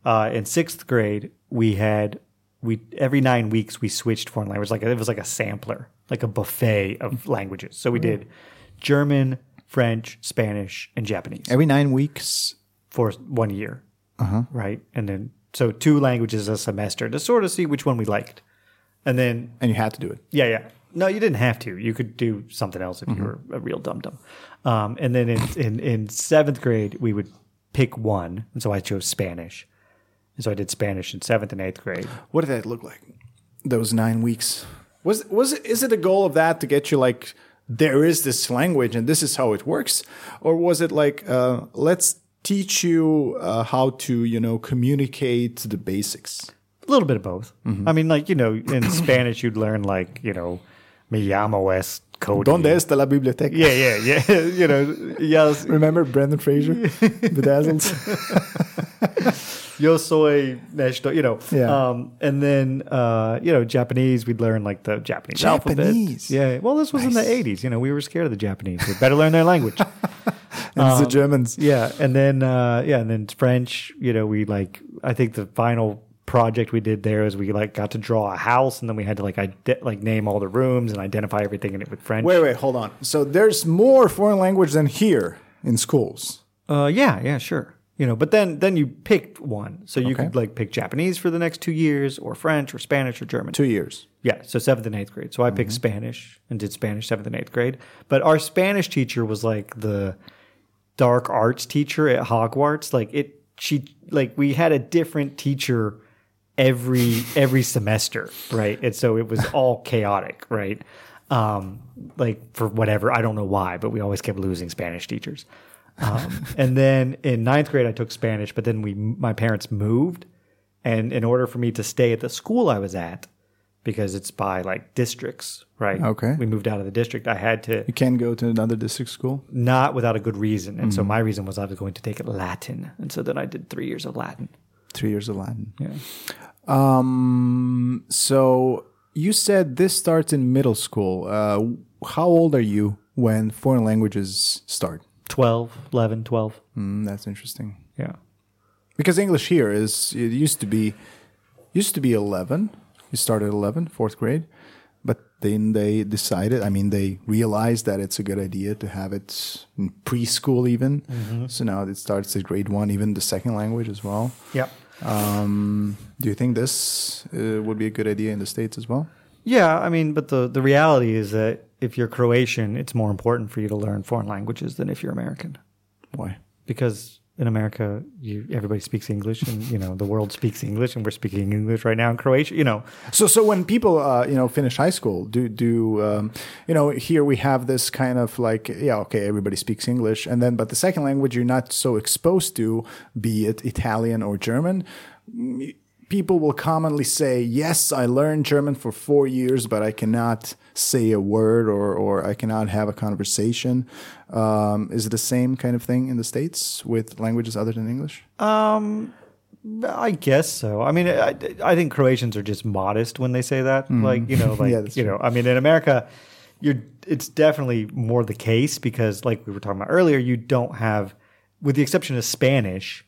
uh, in sixth grade, we had we every nine weeks we switched foreign language. Like it was like a sampler, like a buffet of languages. So we did German, French, Spanish, and Japanese Every nine weeks. for one year. Right, and then so two languages a semester to sort of see which one we liked, and then And you had to do it. yeah, yeah. No, you didn't have to. You could do something else if you were a real dum dum. Um, and then in, in in seventh grade, we would pick one, and so I chose Spanish, and so I did Spanish in seventh and eighth grade. What did that look like? Those nine weeks. Was was it? Is it a goal of that to get you like there is this language and this is how it works, or was it like uh, let's teach you uh, how to you know communicate the basics? A little bit of both. I mean, like you know, in Spanish, you'd learn like you know, me llamo es Cody. Donde está la biblioteca? Yeah, yeah, yeah. you know, yes, Remember Brendan Fraser, Bedazzled? yo soy Neshito, you know. Yeah. Um, and then, uh, you know, Japanese, we'd learn like the Japanese, Japanese. alphabet. Yeah. Well, this was in the 80s. You know, we were scared of the Japanese. We better learn their language. and it's the Germans. yeah. And then, uh, yeah. And then French, you know, we like, I think the final project we did there is we like got to draw a house and then we had to like, ide- like name all the rooms and identify everything in it with French. Wait, wait, hold on. So there's more foreign language than here in schools. Uh, yeah, yeah, sure. You know, but then then you picked one, so you Okay. could like pick Japanese for the next two years, or French, or Spanish, or German. Two years. Yeah, so seventh and eighth grade. So I picked Spanish and did Spanish seventh and eighth grade. But our Spanish teacher was like the dark arts teacher at Hogwarts. Like it, she like we had a different teacher every every semester, right? And so it was all chaotic, right? Um, like for whatever I don't know why, but we always kept losing Spanish teachers. Um, and then in ninth grade, I took Spanish, but then we, my parents moved. And in order for me to stay at the school I was at, because it's by like districts, right? Okay. We moved out of the district. I had to You can go to another district school. not without a good reason. And Mm-hmm. so my reason was I was going to take Latin. And so then I did three years of Latin. Three years of Latin. Yeah. Um. So you said this starts in middle school. Uh, how old are you when foreign languages start? 12, 11, 12. Mm, that's interesting. Yeah. Because English here is it used to be used to be eleven. You start at 11, fourth grade, but then they decided. I mean, they realized that it's a good idea to have it in preschool even. So now it starts at grade one, even the second language as well. Yeah. Um, do you think this uh, would be a good idea in the states as well? Yeah, I mean, but the, the reality is that if you're Croatian, it's more important for you to learn foreign languages than if you're American. Why? Because in America, you everybody speaks English, and you know the world speaks English, and we're speaking English right now in Croatia. You know, So, so when people, uh, you know, finish high school, do do um, you know? Here we have this kind of like, yeah, okay, everybody speaks English, and then, but the second language you're not so exposed to, be it Italian or German. Mm, People will commonly say, "Yes, I learned German for four years, but I cannot say a word or or I cannot have a conversation." Um, is it the same kind of thing in the states with languages other than English? I guess so. I mean, I, I think Croatians are just modest when they say that. Like, you know, like. Yeah, you know, I mean, in America, you're it's definitely more the case because, like we were talking about earlier, you don't have, with the exception of Spanish,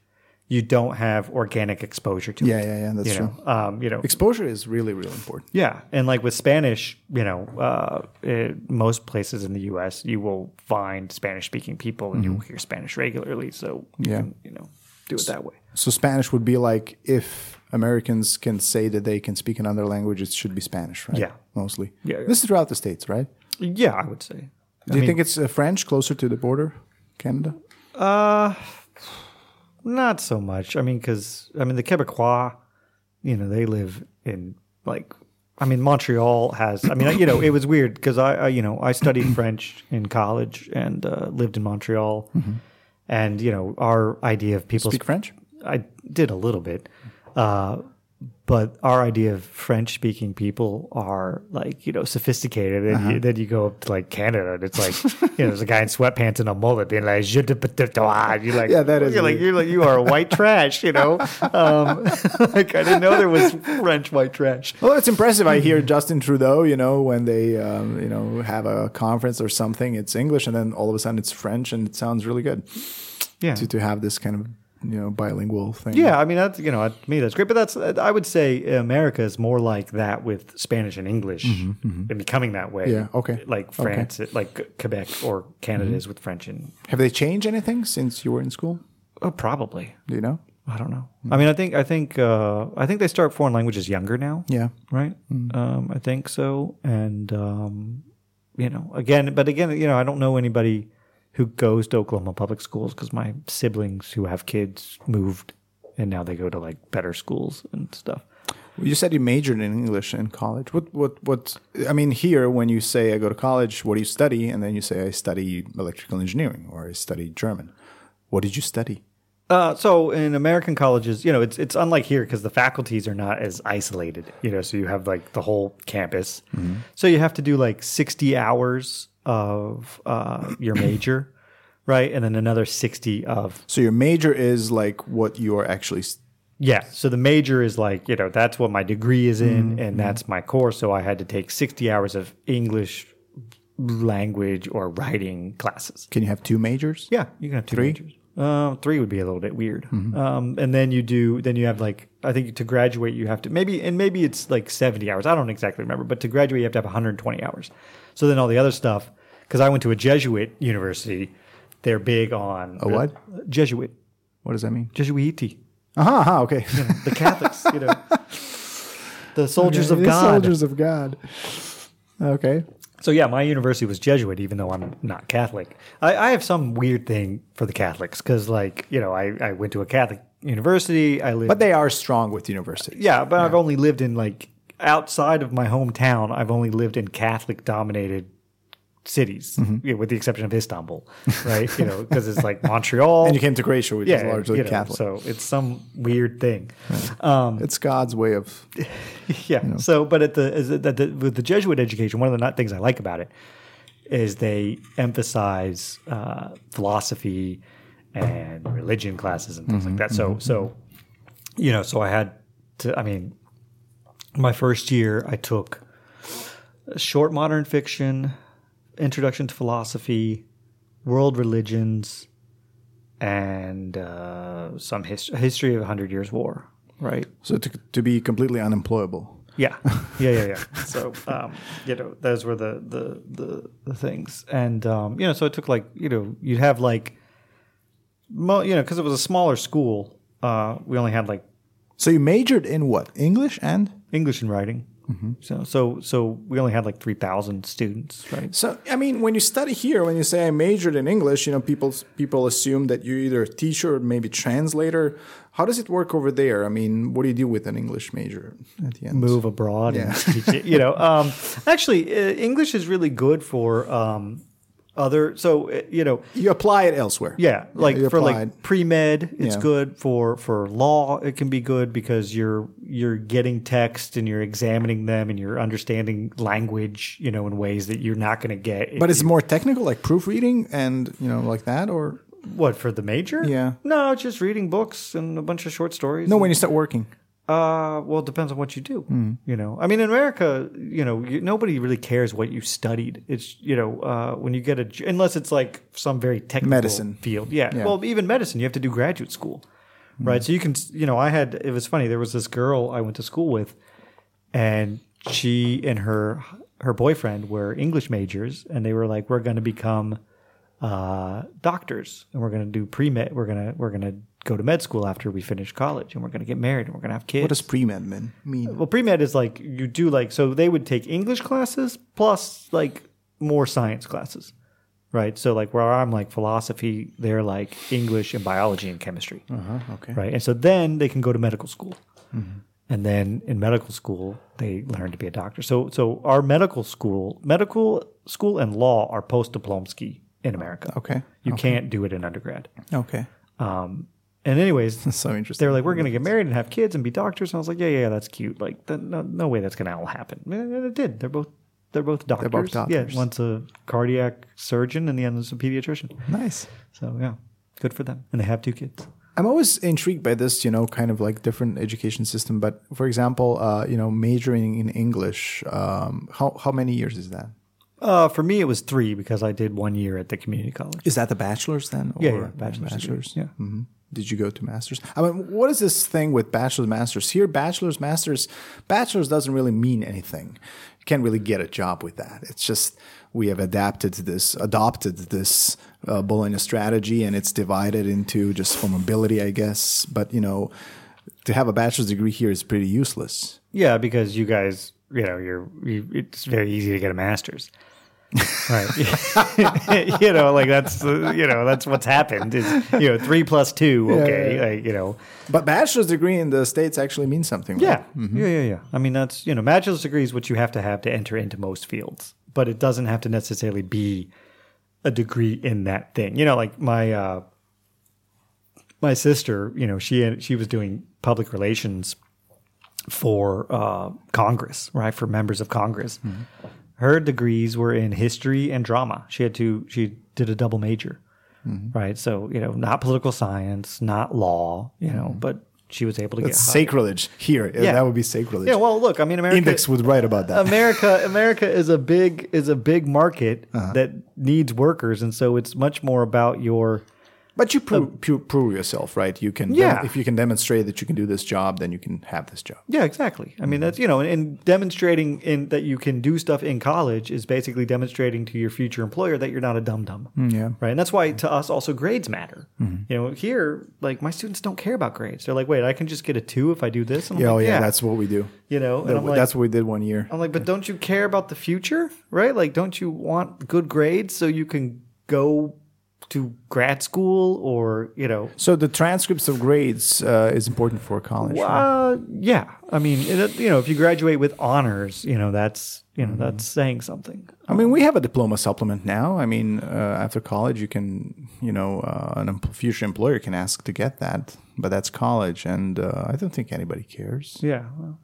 you don't have organic exposure to Yeah, it. yeah, yeah, that's you true. Know? Um, you know, Exposure is really, really important. yeah, and like with Spanish, you know, uh, in most places in the U.S., you will find Spanish-speaking people, and you'll hear Spanish regularly. So you Mm-hmm. Yeah. can, you know, do it that way. So Spanish would be like if Americans can say that they can speak another language, it should be Spanish, right? Yeah. mostly. Yeah, yeah. this is throughout the states, right? Yeah, I would say. Do you think it's uh, French closer to the border, Canada? Uh, not so much. I mean, because I mean the Quebecois, you know, they live in like. I mean, Montreal has. I mean, you know, it was weird because I, I, you know, I studied French in college and uh, lived in Montreal, and you know, our idea of people Speak French? I did a little bit, uh, but our idea of French-speaking people are like you know sophisticated, and Uh-huh. you, then you go up to like Canada, and it's like you know there's a guy in sweatpants and a mullet being like, "Je te peux te you're like, Yeah, that is you're like you're like you are white trash, you know. Um, like I didn't know there was French white trash. Well, it's impressive. I hear Justin Trudeau, you know, when they, um, you know, have a conference or something, it's English, and then all of a sudden it's French, and it sounds really good Yeah, to, to have this kind of, you know, bilingual thing. Yeah, I mean that's you know to me that's great, but that's I would say America is more like that with Spanish and English and becoming that way. Mm-hmm, Yeah, okay. Like France, like Quebec or Canada Mm-hmm. is with French and Have they changed anything since you were in school? oh, probably Do you know? I don't know. I mean I think I think uh, I think they start foreign languages younger now. Yeah. Right. Mm. Um, I think so, and um, you know again, but again, you know I don't know anybody who goes to Oklahoma public schools because my siblings who have kids moved and now they go to like better schools and stuff. You said you majored in English in college. What, what, what? I mean, here when you say I go to college, what do you study? And then you say I study electrical engineering or I study German. What did you study? Uh, so in American colleges, you know, it's it's unlike here because the faculties are not as isolated. You know, so you have like the whole campus. So you have to do like sixty hours of uh, your major, right, and then another sixty of So your major is like what you are actually. s- yeah. So the major is like you know that's what my degree is in, and that's my course. So I had to take sixty hours of English language or writing classes. Can you have two majors? Yeah, you can have two Three? majors. Uh, three would be a little bit weird. Um, and then you do, then you have like, I think to graduate you have to maybe, and maybe it's like seventy hours. I don't exactly remember, but to graduate you have to have one hundred twenty hours. So then all the other stuff, because I went to a Jesuit university, they're big on A what? Jesuit, What does that mean? Jesuiti, Aha, aha okay. the Catholics, you know, the soldiers of The God. Soldiers of God. Okay. So yeah, my university was Jesuit, even though I'm not Catholic. I, I have some weird thing for the Catholics because, like, you know, I, I went to a Catholic university. I lived, But they are strong with universities. yeah, but I've only lived in like outside of my hometown. I've only lived in Catholic dominated cities, yeah, with the exception of Istanbul, right? you know, because it's like Montreal. And you came to Croatia, which is largely you know, Catholic. so it's some weird thing. Um, it's God's way of. yeah. So, but at the, as at the with the Jesuit education, one of the not things I like about it is they emphasize uh, philosophy and religion classes and things like that. So, so you know, so I had to. I mean, my first year, I took short modern fiction, introduction to philosophy, world religions, and uh, some his- history of a Hundred Years' War. Right. So to, to be completely unemployable. Yeah, yeah, yeah, yeah. so um, you know, those were the the the, the things, and um, you know, so it took like you know, you'd have like, mo- you know, because it was a smaller school. Uh, we only had like So you majored in what? English and? English and writing. So so so we only had like three thousand students, right? So I mean, when you study here, when you say I majored in English, you know, people people assume that you're either a teacher or maybe translator. How does it work over there? I mean, what do you do with an English major at the end? Move abroad, and teach it, you know. Um, actually, uh, English is really good for um, other. So uh, you know, You apply it elsewhere. Yeah, like you for applied. like pre med, it's Yeah. good. For for law, it can be good because you're you're getting text and you're examining them and you're understanding language, you know, in ways that you're not going to get. But it's you- more technical, like proofreading and you know, like that, or what for the major? Yeah. no, it's just reading books and a bunch of short stories. no, when you start working. Uh, well, it depends on what you do. Hmm. You know, I mean, in America, you know, you, nobody really cares what you studied. It's you know, uh, when you get a unless it's like some very technical Medicine. field. Yeah. Yeah. Well, even medicine, you have to do graduate school, right? So you can, you know, I had. It was funny. There was this girl I went to school with, and she and her her boyfriend were English majors, and they were like, "We're going to become uh, doctors, and we're going to do pre med. We're gonna we're gonna go to med school after we finish college, and we're going to get married, and we're going to have kids." What does pre-med mean? mean? well, pre med is like you do like so they would take English classes plus like more science classes, right? So like where I'm like philosophy, they're like English and biology and chemistry, Uh-huh, okay. right? And so then they can go to medical school. And then in medical school, they learn to be a doctor. So, so our medical school, medical school and law are post diplomski in America. Okay. You can't do it in undergrad. Okay. Um, and anyways, So interesting. they were like, "We're going to get married and have kids and be doctors." And I was like, "Yeah, yeah, that's cute. Like, that, no, no way that's going to all happen." And it did. They're both they're both doctors. both doctors. Yeah, one's a cardiac surgeon and the other is a pediatrician. nice. So yeah, good for them. And they have two kids. I'm always intrigued by this, you know, kind of like different education system. But for example, uh, you know, majoring in English, um, how how many years is that? Uh, for me, it was three because I did one year at the community college. Is that the bachelor's then? Yeah, or yeah, bachelor's degree, yeah. hmm Did you go to masters? I mean, what is this thing with bachelor's, masters? Here, bachelor's, masters, bachelor's doesn't really mean anything. You can't really get a job with that. It's just we have adapted this, adopted this uh, Bologna strategy, and it's divided into just for mobility, I guess. But you know, to have a bachelor's degree here is pretty useless. Yeah, because you guys, you know, you're you, it's very easy to get a master's. Right. you know, like that's you know that's what's happened. Is you know three plus two. Okay, like you know, But bachelor's degree in the states actually means something. right? yeah, yeah, yeah, yeah. I mean, that's you know, bachelor's degree is what you have to have to enter into most fields, but it doesn't have to necessarily be a degree in that thing. You know, like my uh, my sister, you know, she she was doing public relations for uh, Congress, right? For members of Congress. Her degrees were in history and drama. She had to she did a double major, mm-hmm. right? So you know, not political science, not law, you know, mm-hmm. but she was able to That's get hired. sacrilege here. Uh, yeah. That would be sacrilege. Yeah, well, look, I mean, America. Index would write about that. America, America is a big is a big market Uh-huh. that needs workers, and so it's much more about your But you prove, uh, prove, prove yourself, right? You can, Yeah. if you can demonstrate that you can do this job, then you can have this job. Yeah, exactly. I mean, mm-hmm. that's you know, and demonstrating in that you can do stuff in college is basically demonstrating to your future employer that you're not a dum dum. Mm, yeah. Right, and that's why to us also grades matter. Mm-hmm. You know, here like my students don't care about grades. They're like, wait, I can just get a two if I do this. And Yeah, oh like, yeah, that's what we do. you know, and That- I'm like, that's what we did one year. I'm like, but don't you care about the future, right? Like, don't you want good grades so you can go to grad school or you know So the transcripts of grades uh, is important for college. right? uh, yeah i mean it, you know if you graduate with honors you know that's you know that's saying something I mean, we have a diploma supplement now. I mean, uh, after college, you can, you know, uh, an em- future employer can ask to get that, but that's college, and uh, I don't think anybody cares. Yeah. Well,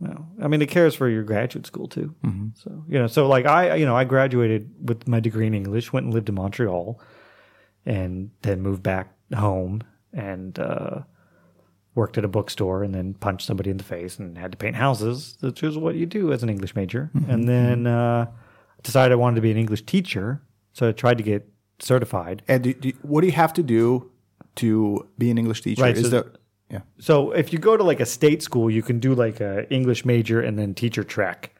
no. I mean, it cares for your graduate school too. So, you know, so like I, you know, I graduated with my degree in English, went and lived in Montreal, and then moved back home and uh, worked at a bookstore and then punched somebody in the face and had to paint houses, which is what you do as an English major. And then uh, decided I wanted to be an English teacher. So I tried to get certified. And do, do, what do you have to do to be an English teacher? Right, Is so- that yeah? So if you go to like a state school, you can do like a English major and then teacher track.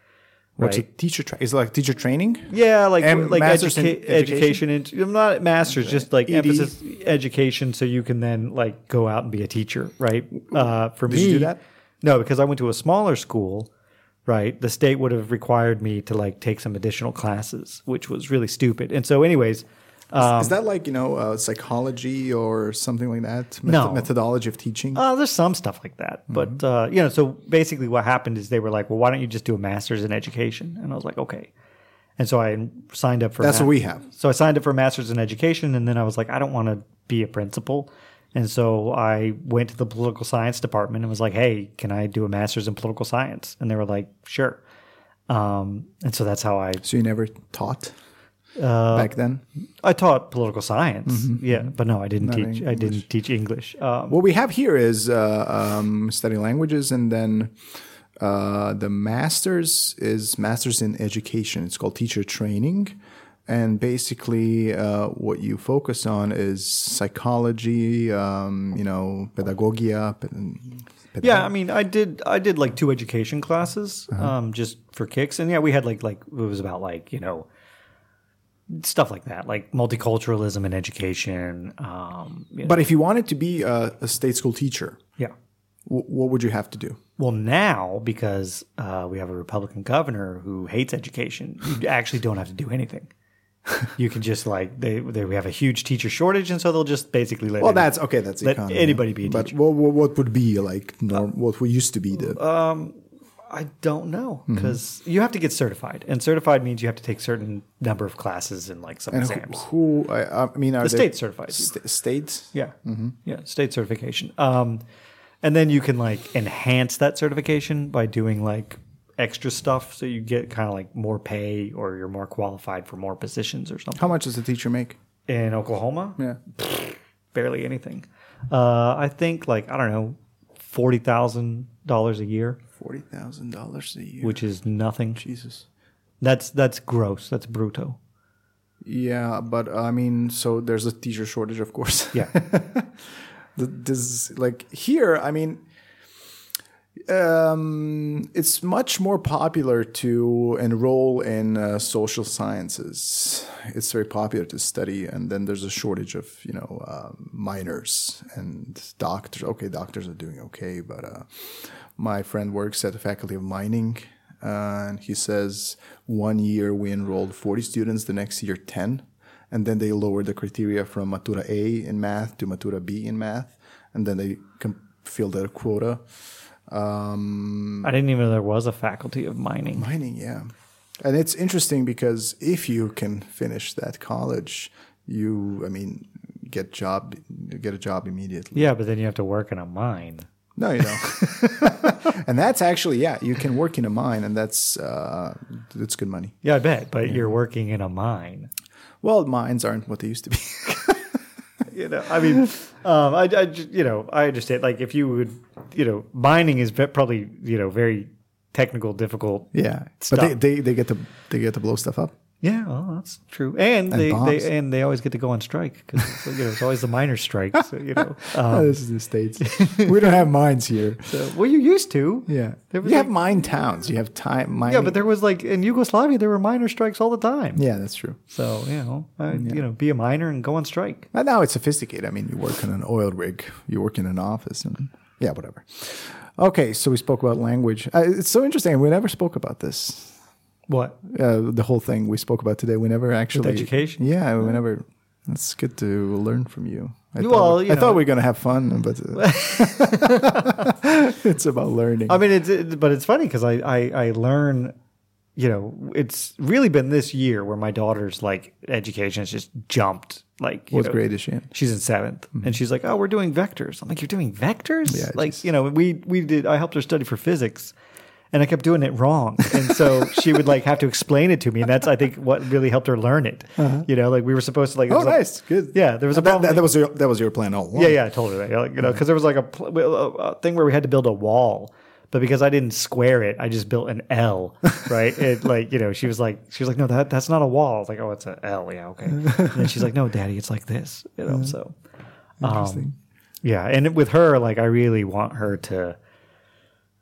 What's right? a teacher? Tra- is it like teacher training? Yeah, like And like educa- education? education. in- not masters, just like ED? emphasis education, so you can then like go out and be a teacher, right? Uh, for Did me, you do that? No, because I went to a smaller school. Right, the state would have required me to like take some additional classes, which was really stupid. And so, anyways, um, is that like you know uh, psychology or something like that? No. methodology of teaching. Uh, there's some stuff like that, but Mm-hmm. uh, you know. So basically, what happened is they were like, "Well, why don't you just do a master's in education?" And I was like, "Okay." And so I signed up for. That's what we have. So I signed up for a master's in education, and then I was like, "I don't want to be a principal." And so I went to the political science department and was like, "Hey, can I do a master's in political science?" And they were like, "Sure." Um, and so that's how I so you never taught Uh, back then. I taught political science. Mm-hmm. Yeah, but no, I didn't Not teach. I didn't teach English. Um, What we have here is uh, um, study languages, and then uh, the master's is master's in education. It's called teacher training, and basically uh, what you focus on is psychology, um, you know, pedagogia. Ped- Yeah, I mean, I did. I did like two education classes, Uh-huh. um, just for kicks, and yeah, we had like like it was about like you know stuff like that, like multiculturalism and education. Um, you know. But if you wanted to be a, a state school teacher, yeah. w- what would you have to do? Well, now because uh, we have a Republican governor who hates education, you actually don't have to do anything. you can just like they, they we have a huge teacher shortage, and so they'll just basically let Well, that's okay. That's let economy. anybody be a But teacher. what, what, what would be like norm, what would used to be the I don't know Mm-hmm. because you have to get certified, and certified means you have to take certain number of classes and like some and exams. who, who I, I mean are The state certifies you. sta- state Yeah, Mm-hmm. yeah, state certification. Um, and then you can like enhance that certification by doing like extra stuff, so you get kind of like more pay, or you're more qualified for more positions or something. How much does a teacher make? In Oklahoma, Yeah. barely anything. Uh, I think like I don't know, forty thousand dollars a year, Forty thousand dollars a year. which is nothing. Jesus. That's that's gross. That's brutto. Yeah, but I mean, so there's a teacher shortage, of course. Yeah. Th- this like here. I mean, um, it's much more popular to enroll in uh, social sciences. It's very popular to study, and then there's a shortage of you know uh, miners and doctors. Okay, doctors are doing okay, but uh, my friend works at the faculty of mining, uh, and he says one year we enrolled 40 students, the next year 10, and then they lowered the criteria from Matura A in math to Matura B in math, and then they filled their quota. Um, I didn't even know there was a faculty of mining. mining, yeah. And it's interesting because if you can finish that college, you, I mean, get job, get a job immediately. Yeah, but then you have to work in a mine. No, you don't. and that's actually, yeah, you can work in a mine, and that's uh, that's good money. Yeah, I bet. But you're working in a mine. Well, mines aren't what they used to be. You know, I mean, um, I, I you know, I understand. Like, if you would, you know, mining is probably, you know, very technical, difficult. yeah, but they, they they get to they get to blow stuff up. Yeah, well, that's true. And, they, bombs. they and they always get to go on strike because you know it's always the miners' strike. So, you know, um, Oh, this is the states. we don't have mines here. so, well, you used to. Yeah, There was you have like- mine towns. You have time. Mine. Yeah, but there was like in Yugoslavia, there were miner strikes all the time. yeah, that's true. So you know, I, you know, be a miner and go on strike. But now it's sophisticated. I mean, you work in an oil rig, you work in an office, and yeah, whatever. Okay, so we spoke about language. Uh, it's so interesting. We never spoke about this. What? Uh, the whole thing we spoke about today. We never actually education? Yeah, we never. It's good to learn from you. I Well, thought, you I know- thought we were gonna have fun, but uh, it's about learning. I mean, it's it, but it's funny because I, I I learn, you know, it's really been this year where my daughter's like education has just jumped. Like, what know, grade is she in? She's in 7th and she's like, "Oh, we're doing vectors." I'm like, "You're doing vectors?" Yeah, like, just- you know, we we did. I helped her study for physics, and I kept doing it wrong, and so she would like have to explain it to me, and that's I think what really helped her learn it. Uh-huh. You know, like we were supposed to like. Oh, nice, good. Yeah, there was a that, that, that was your that was your plan all along. yeah, yeah, I told her that. Like, you know, uh-huh. because there was like a, pl- uh, a thing where we had to build a wall, but because I didn't square it, I just built an L, right? it like you know, she was like, she was like, no, that that's not a wall. Like, oh, it's a L. Yeah, okay. And then she's like, no, daddy, it's like this. You know, uh-huh. so um, yeah, and with her, like, I really want her to.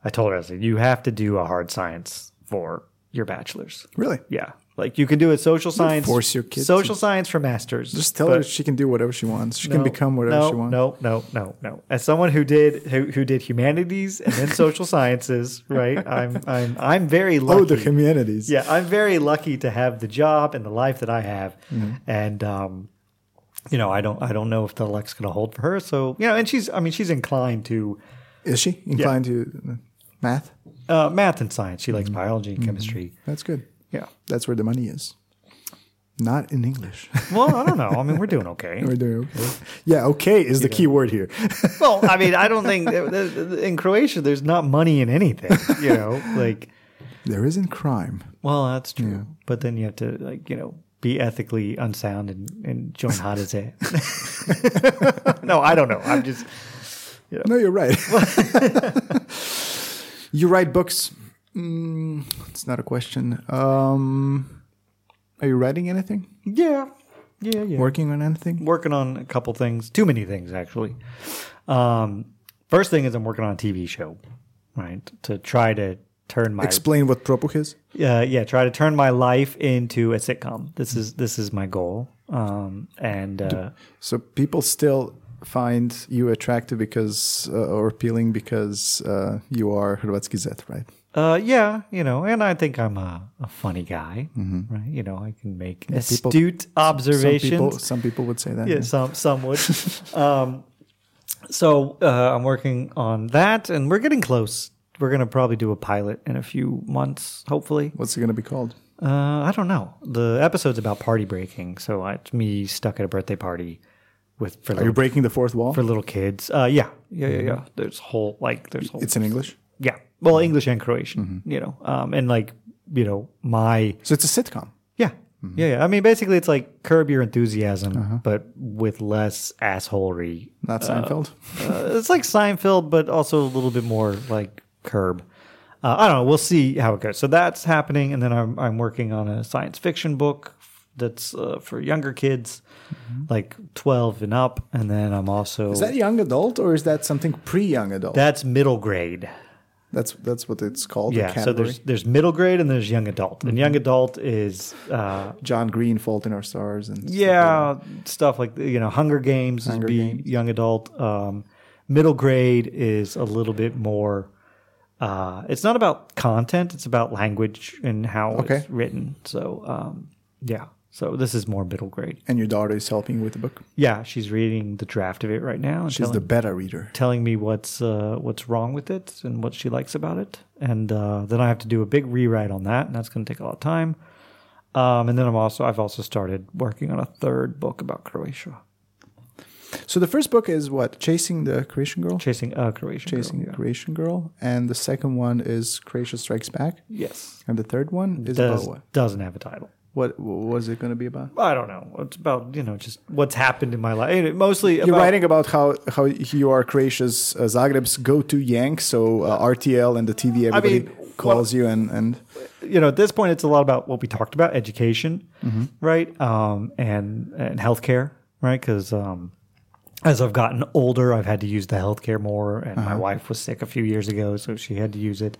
I told her, I said, you have to do a hard science for your bachelor's. Really? Yeah, like you can do a social science. force your kids social science for masters. Just tell her she can do whatever she wants. She can become whatever no, she wants. No, no, no, no. As someone who did who, who did humanities and then social sciences, right? I'm I'm I'm very lucky. Oh, the communities. yeah, I'm very lucky to have the job and the life that I have, Mm-hmm. and um, you know, I don't I don't know if the luck's going to hold for her. So you know, and she's I mean she's inclined to Is she inclined to uh, math? uh, math and science. She Mm-hmm. likes biology and chemistry. That's good. Yeah. That's where the money is. Not in English. Well, I don't know. I mean, we're doing okay. We're doing okay. Yeah, okay is the key word here. well, I mean, I don't think in Croatia there's not money in anything. You know, like. there isn't crime. Well, that's true. But then you have to like, you know, be ethically unsound and, and join HDZ. no, I don't know. I'm just No, you're right. You write books. Mm, it's not a question. Um, are you writing anything? Yeah. Yeah, yeah. Working on anything? Working on a couple things. Too many things actually. Um first thing is I'm working on a TV show, right? To try to turn my Explain what Propuh is. uh, yeah, try to turn my life into a sitcom. This is this is my goal. Um and uh So people still find you attractive because uh, or appealing because uh, you are Hrvatski Zet, right? Uh, yeah, you know, and I think I'm a, a funny guy, right? You know, I can make people- astute Some observations. people, some people would say that. yeah, some some would. um, so uh, I'm working on that, and we're getting close. We're gonna probably do a pilot in a few months, hopefully. What's it going to be called? Uh, I don't know. The episode's about party breaking, so it's me stuck at a birthday party with for Are you breaking the fourth wall? for little kids. Uh, yeah, yeah, yeah, yeah. There's whole like there's whole It's in English. yeah. Well, English and Croatian, you know, um, and like you know my So it's a sitcom. yeah. Yeah, yeah. I mean, basically, it's like Curb Your Enthusiasm, but with less assholery. Not Seinfeld. Uh, it's like Seinfeld, but also a little bit more like Curb. Uh, I don't know. We'll see how it goes. So that's happening, and then I'm I'm working on a science fiction book that's uh, for younger kids, like 12 and up, and then I'm also is that young adult or is that something pre-young adult? that's middle grade. that's that's what it's called. Yeah. So there's there's middle grade and there's young adult, and young adult is uh, John Green, Fault in Our Stars, and stuff like yeah stuff like you know Hunger Games Hunger is be Games. young adult. Um, middle grade is a little bit more. Uh, it's not about content; it's about language and how Okay. it's written. So um, yeah. So this is more middle grade. And your daughter is helping you with the book. Yeah, she's reading the draft of it right now. And She's telling, the beta reader. telling me what's uh, what's wrong with it and what she likes about it, and uh, then I have to do a big rewrite on that, and that's going to take a lot of time. Um, and then I'm also I've also started working on a third book about Croatia, So the first book is what? Chasing the Croatian Girl. chasing a Croatian Chasing girl, the yeah. Croatian Girl, and the second one is Croatia Strikes Back, Yes, and the third one is Does, doesn't have a title. What what was it going to be about? I don't know. It's about you know just what's happened in my life. Mostly You're about, writing about how how you are Croatia's uh, Zagreb's go-to Yank, so uh, RTL and the TV everybody mean, calls you, and and you know, at this point, it's a lot about what we talked about, education, Mm-hmm. right, um, and and healthcare, right? Because um, as I've gotten older, I've had to use the healthcare more, and Uh-huh. my wife was sick a few years ago, so she had to use it.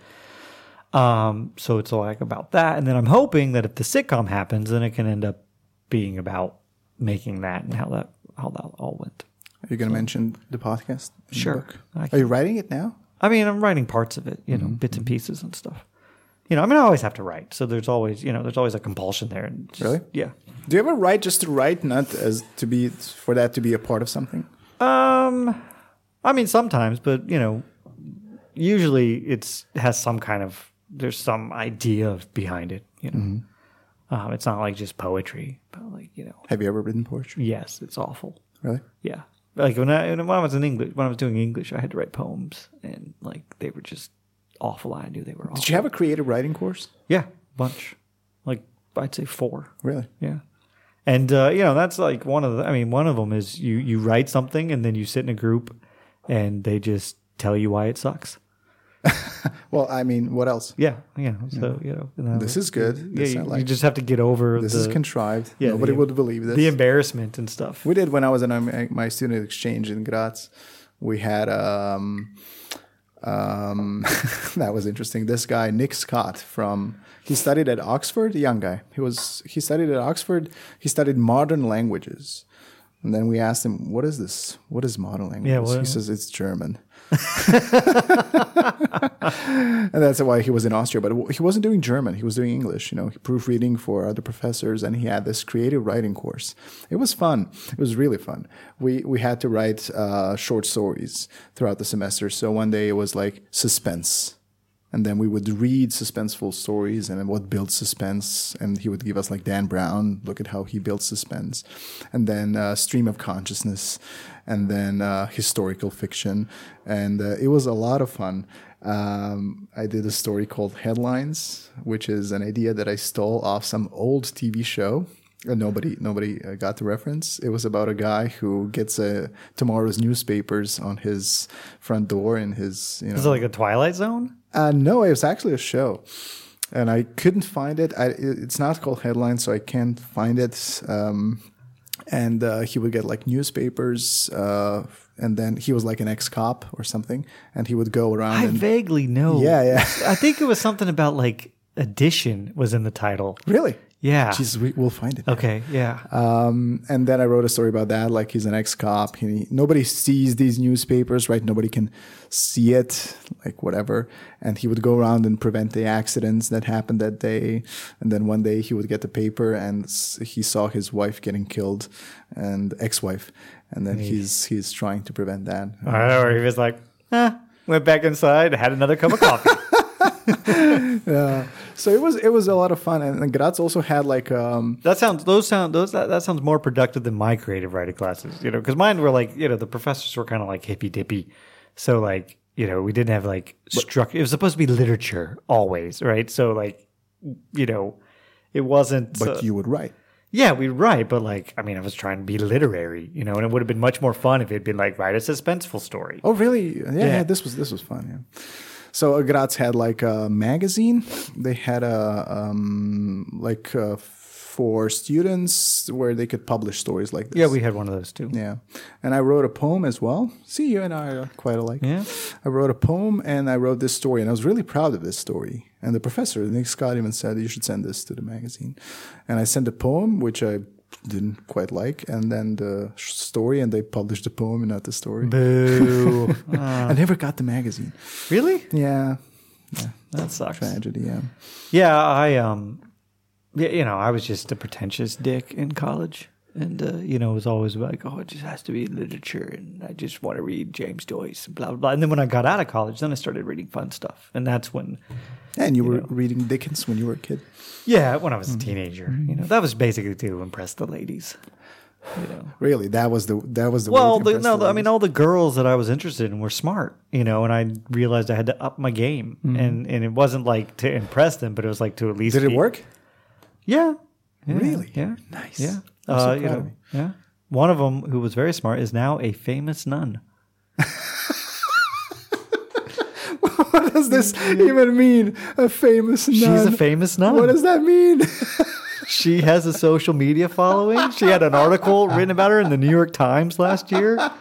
Um, so it's like about that, and then I'm hoping that if the sitcom happens, then it can end up being about making that and how that how that all went. are you going to mention the podcast? the Sure. book? Are you writing it now? I mean, I'm writing parts of it, you know, Mm-hmm. bits and pieces and stuff. You know, I mean, I always have to write, so there's always, you know, there's always a compulsion there. And just- Really? Yeah. Do you ever write just to write, not as to be for that to be a part of something? Um, I mean, sometimes, but you know, usually it's has some kind of there's some idea behind it. You know, um, it's not like just poetry, but like you know, Have you ever written poetry? yes, it's awful. Really? Yeah, like when I when I was in English, when I was doing English, I had to write poems, and like they were just awful. I knew they were awful. Did you have a creative writing course? Yeah, bunch, like I'd say four. Really? Yeah. And uh, you know that's like one of the. I mean, one of them is you you write something and then you sit in a group, and they just tell you why it sucks. Well, I mean, what else? Yeah, yeah. know. So you know, and, uh, This is good. This I you, like. you just have to get over This the, is contrived. yeah, Nobody the- would believe this. the embarrassment and stuff. we did when I was in my student exchange in Graz. We had um, um, that was interesting. This guy Nick Scott from he studied at Oxford. A young guy. He was he studied at Oxford. He studied modern languages. And then we asked him, "What is this? What is modern languages?" what- he says, "It's German." And that's why he was in Austria. But he wasn't doing German; he was doing English. You know, proofreading for other professors, and he had this creative writing course. It was fun. It was really fun. We we had to write uh, short stories throughout the semester. So one day it was like suspense. And then we would read suspenseful stories and what builds suspense. And he would give us like Dan Brown, look at how he builds suspense. And then uh, stream of consciousness, and then uh, historical fiction. And uh, it was a lot of fun. Um, I did a story called Headlines, which is an idea that I stole off some old TV show. Nobody, nobody uh, got the reference. It was about a guy who gets uh, tomorrow's newspapers on his front door in his, you know, Is it like a Twilight Zone? Uh, no, it was actually a show, and I couldn't find it. I, it's not called Headline, so I can't find it. Um, and uh, he would get like newspapers, uh, and then he was like an ex-cop or something, and he would go around. I and, vaguely know. Yeah, yeah. I think it was something about like addition was in the title. really? Yeah. Jesus, we, we'll find it. Okay. Yeah. Um, and then I wrote a story about that. Like he's an ex-cop. He, nobody sees these newspapers, right? Nobody can see it, like whatever. And he would go around and prevent the accidents that happened that day. And then one day he would get the paper and he saw his wife getting killed and ex-wife. And then he's, he's trying to prevent that. or he was like, eh, went back inside, had another cup of coffee. Yeah. So it was, it was a lot of fun. And, and Graz also had like, um, That sounds those sound those that, that sounds more productive than my creative writing classes, you know, because mine were like you know the professors were kind of like hippy dippy, so like you know we didn't have like structure. It was supposed to be literature always, right? So like you know it wasn't. but uh, you would write. yeah, we write, but like I mean I was trying to be literary, you know, and it would have been much more fun if it'd been like write a suspenseful story. Oh, really? Yeah, yeah. This was this was fun. Yeah. So Graz had like a magazine. They had a um, like uh, for students where they could publish stories like this. Yeah, we had one of those too. Yeah, and I wrote a poem as well. See, you and I are quite alike. Yeah. I wrote a poem and I wrote this story, and I was really proud of this story. And the professor, Nick Scott, even said you should send this to the magazine. And I sent a poem, which I didn't quite like, and then the story, and they published the poem and not the story. Boo! I never got the magazine. really? Yeah, yeah. That sucks. tragedy. Yeah. Yeah, I um, yeah, you know, I was just a pretentious dick in college, and uh, you know, it was always like, oh, it just has to be literature, and I just want to read James Joyce, and blah blah blah. And then when I got out of college, then I started reading fun stuff, and that's when, And you were reading Dickens when you were a kid. yeah, when I was a mm-hmm. teenager, mm-hmm. you know, that was basically to impress the ladies. You know. Really, that was the that was the Well, the, no, the I mean, all the girls that I was interested in were smart, you know, and I realized I had to up my game, mm-hmm. and and it wasn't like to impress them, but it was like to at least Did it be- work? Yeah. Yeah. Really? Yeah. Nice. Yeah. I'm so Uh, you proud of know, yeah. One of them who was very smart is now a famous nun. What does this even mean? A famous nun. She's a famous nun. What does that mean? she has a social media following. She had an article written about her in the New York Times last year.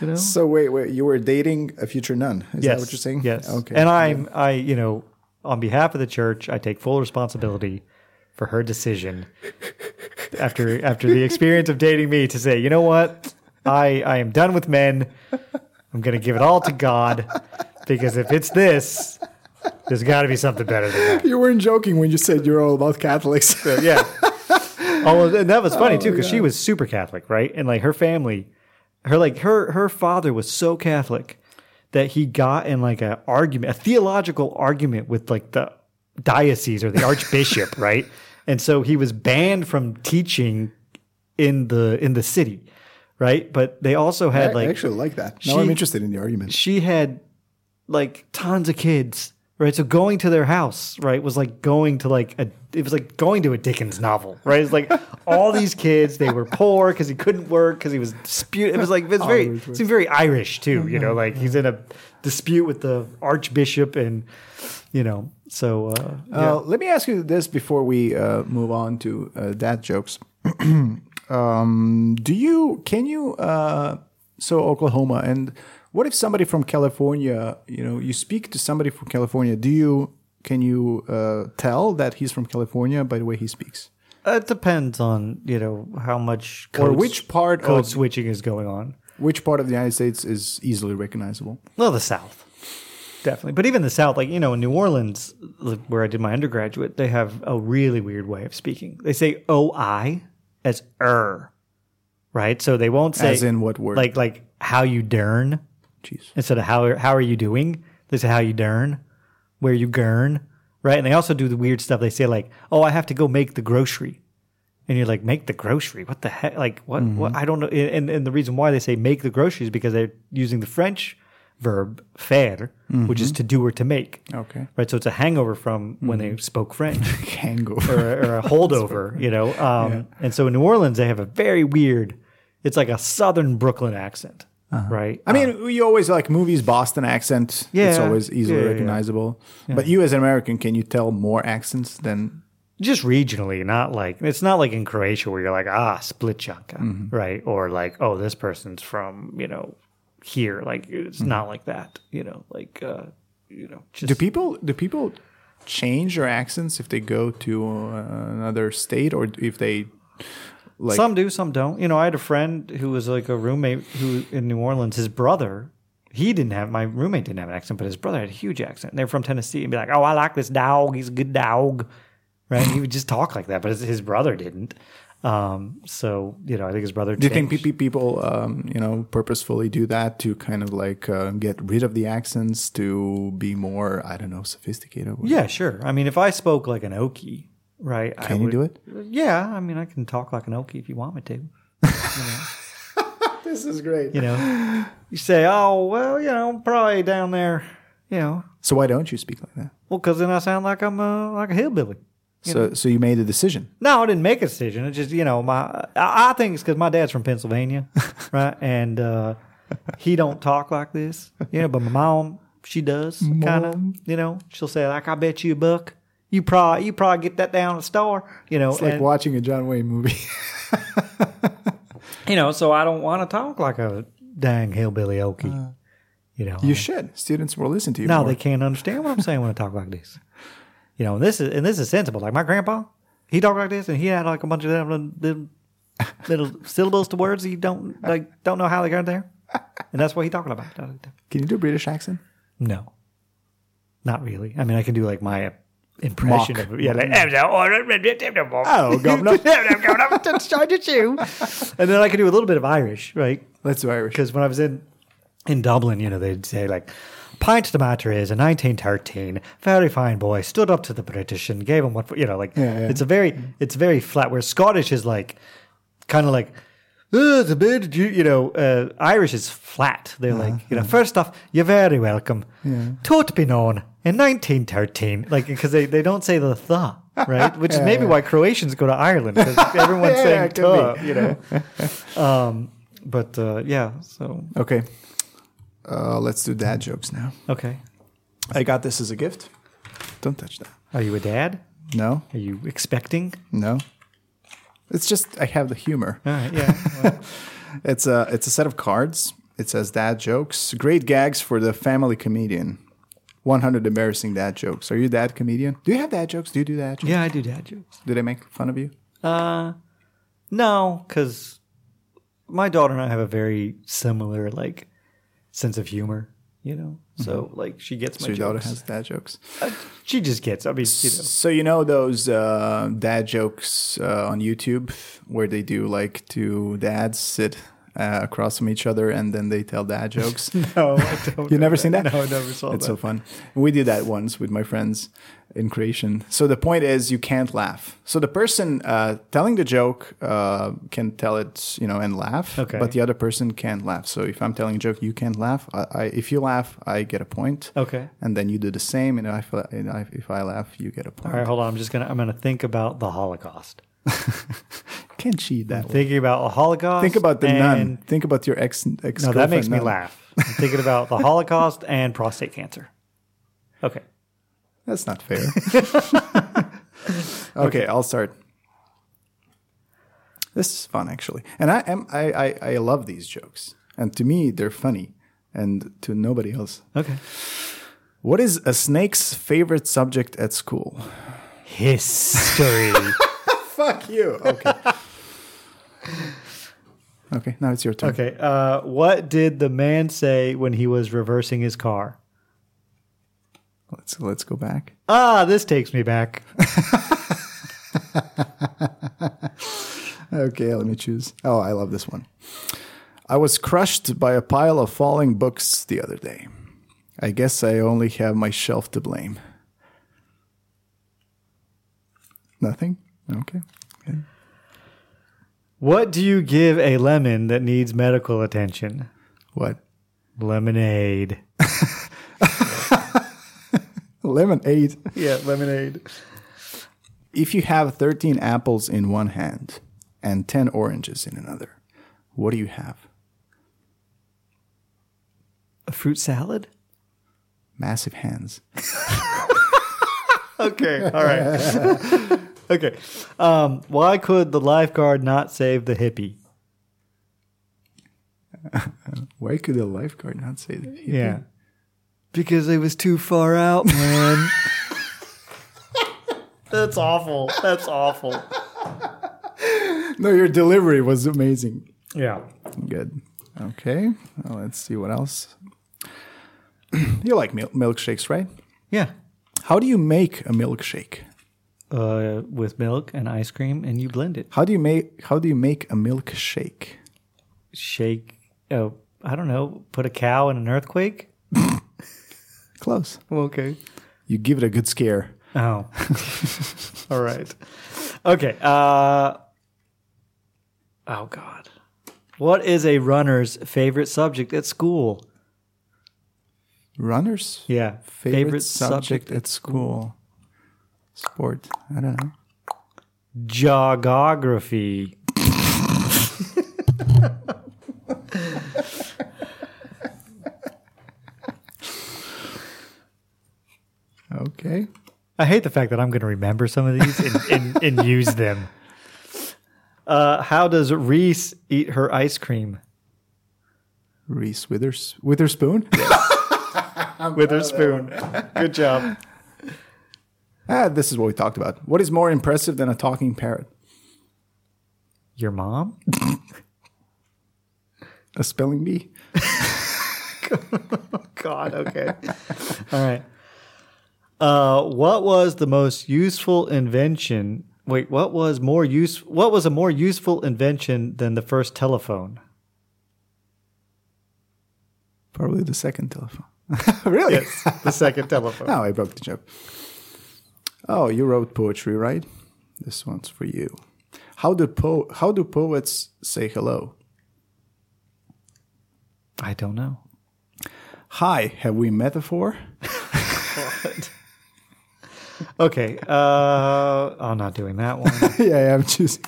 You know? so wait, wait, you were dating a future nun? Is yes. that what you're saying? Yes. Okay. And I'm, I, you know, on behalf of the church, I take full responsibility for her decision after after the experience of dating me to say, you know what, I I am done with men. I'm going to give it all to God because if it's this, There's got to be something better than that. You weren't joking when you said you're all about Catholics. yeah. Oh, and that was funny oh, too because she was super Catholic, right? And like her family, her like her her father was so Catholic that he got in like a argument, a theological argument with like the diocese or the archbishop, right? And so he was banned from teaching in the in the city, right? But they also had I like actually like that. Now she- I'm interested in the argument. she had like tons of kids, right? So going to their house, right, was like going to like a it was like going to a Dickens novel, right? It's like all these kids, they were poor because he couldn't work because he was dispute. It was like it was very it seemed very Irish too, you know, mm-hmm. like he's in a dispute with the archbishop and you know, so uh, yeah. Uh, let me ask you this before we uh, move on to uh, dad jokes. um, do you can you uh, so Oklahoma and what if somebody from California? You know, you speak to somebody from California. Do you can you uh, tell that he's from California by the way he speaks, it depends on you know how much or which part code of switching is going on. which part of the United States is easily recognizable? Well, the South, definitely. But even the South, like you know, in New Orleans, where I did my undergraduate, they have a really weird way of speaking. They say "oi" as "er," right? So they won't say As in what word? like like how you dern Jeez. instead of how how are you doing. They say how you dern, where you gurn, right? And they also do the weird stuff. They say like, "Oh, I have to go make the grocery." And you're like, make the grocery? What the heck? Like, what? What? I don't know. And, and the reason why they say make the groceries is because they're using the French verb faire, which is mm-hmm. to do or to make. Okay. Right. So it's a hangover from when they mm-hmm. spoke French Hangover. or, or a holdover, you know. Um, And so in New Orleans, they have a very weird, it's like a Southern Brooklyn accent, uh-huh. right? I mean, uh, we always like movies Boston accent. it's always easily Yeah, yeah, yeah. recognizable. But you, as an American, can you tell more accents than? just regionally, not like it's not like in Croatia where you're like ah Splićanka, mm-hmm. right? Or like oh this person's from you know here. Like it's not like that, you know. Like uh, you know, just Do people do people change their accents if they go to uh, another state or if they like? some do, some don't. You know, I had a friend who was like a roommate who in New Orleans. His brother, he didn't have my roommate didn't have an accent, but his brother had a huge accent. And They're from Tennessee and be like, "Oh, I like this dog. He's a good dog." Right? he would just talk like that, but his, his brother didn't. Um, so you know, I think his brother. do you think changed. people, um, you know, purposefully do that to kind of like uh, get rid of the accents to be more, I don't know, sophisticated? Yeah, sure. I mean, if I spoke like an Okie, right? I Can you would- do it? Yeah, I mean, I can talk like an Okie if you want me to. This is great. You know, you say, "Oh, well, you know, probably down there." You know, So why don't you speak like that? well, because then I sound like I'm uh, like a hillbilly. So, so you made a decision. No, I didn't make a decision. It's just you know my. I, I think it's because my dad's from Pennsylvania, right? And uh, he don't talk like this, you know. But my mom, she does kind of. You know, she'll say like, "I bet you a buck." You probably you probably get that down at the store, you know. It's like and- watching a John Wayne movie. you know, so I don't want to talk like a dang hillbilly okie. you know, you should. Students will listen to you. no, more. they can't understand what I'm saying when I talk like this. You know, and this is and this is sensible. Like my grandpa, he talked like this, and he had like a bunch of little, little, little syllables to words that you don't like don't know how they got there, and that's what he talking about. Can you do a British accent? No, not really. I mean, I can do like my impression Mock. of yeah, like Oh, governor. charge at you, and then I can do a little bit of Irish, right? Let's do Irish. because when I was in in Dublin, you know, they'd say like, "Pint the matter is in 1913, very fine boy stood up to the British and gave him what you know." Like, Yeah, yeah. it's a very it's very flat. Where Scottish is like kind of like. Oh, the bit, you, you know, uh, Irish is flat. They're like, you know, first off, you're very welcome. Tot be known in 1913, like because they, they don't say the th, right? Which is maybe yeah. why Croatians go to Ireland because everyone's Yeah, saying tuh, you know. um, but uh, yeah, so Okay. Uh, let's do dad jokes now. okay. I got this as a gift. Don't touch that. Are you a dad? No, Are you expecting? no. It's just I have the humor. All right, yeah. well, It's a it's a set of cards. It says dad jokes, great gags for the family comedian. 100 embarrassing dad jokes. Are you a dad comedian? Do you have dad jokes? Do you do dad jokes? yeah, I do dad jokes. Do they make fun of you? Uh, no, because my daughter and I have a very similar like sense of humor. You know, so like she gets my So your daughter jokes. has dad jokes. she just gets. I mean, you know. So you know those uh, dad jokes uh, on YouTube where they do like two dads sit uh, across from each other and then they tell dad jokes. No, I don't. you never seen that? No, I never saw that. It's that. so fun. We did that once with my friends in creation. So the point is, you can't laugh. So the person uh, telling the joke uh, can tell it, you know, and laugh. Okay. But the other person can't laugh. So if I'm telling a joke, you can't laugh. I, I, if you laugh, I get a point. Okay. And then you do the same. And if I, if I laugh, you get a point. All right, hold on. I'm just gonna. I'm gonna think about the Holocaust. Can't cheat that way. Thinking about the Holocaust. Think about the nun. Think about your ex. ex No, that makes me nun. laugh. I'm thinking about the Holocaust and prostate cancer. Okay. That's not fair. okay, I'll start. This is fun, actually, and I am I, I I love these jokes, and to me they're funny, and to nobody else. Okay. What is a snake's favorite subject at school? History. Fuck you. Okay. okay, now it's your turn. okay. Uh, what did the man say when he was reversing his car? Let's let's go back. Ah, this takes me back. Okay, let me choose. Oh, I love this one. I was crushed by a pile of falling books the other day. I guess I only have my shelf to blame. Nothing? Okay. okay. What do you give a lemon that needs medical attention? What? Lemonade. Lemonade. Yeah, lemonade. If you have 13 apples in one hand and 10 oranges in another, what do you have? A fruit salad? Massive hands. Okay, all right. okay. Um, why could the lifeguard not save the hippie? Why could the lifeguard not say that? Yeah. Because it was too far out, man. That's awful. That's awful. No, your delivery was amazing. Yeah. Good. Okay. Well, let's see what else. you like mil- milkshakes, right? Yeah. How do you make a milkshake? Uh, with milk and ice cream, and you blend it. How do you make How do you make a milkshake? Shake. Oh, I don't know. Put a cow in an earthquake. Close. Okay. You give it a good scare. Oh. All right. Okay. Uh, oh God. What is a runner's favorite subject at school? Runners. Yeah. Favorite, subject, at school. Sport. I don't know. Geography. Okay. I hate the fact that I'm going to remember some of these and, and, and use them. Uh, how does Reese eat her ice cream? Reese Withers Witherspoon. With her spoon. Good job. Ah, this is what we talked about. What is more impressive than a talking parrot? Your mom? A spelling bee. Oh God, okay. All right. Uh, what was the most useful invention? Wait, what was more use? What was a more useful invention than the first telephone? Probably the second telephone. really? Yes, the second telephone. Oh, I broke the joke. Oh, you wrote poetry, right? This one's for you. How do po- How do poets say hello? I don't know. Hi, have we metaphor? Okay. Uh, I'm not doing that one. yeah, I'm choosing.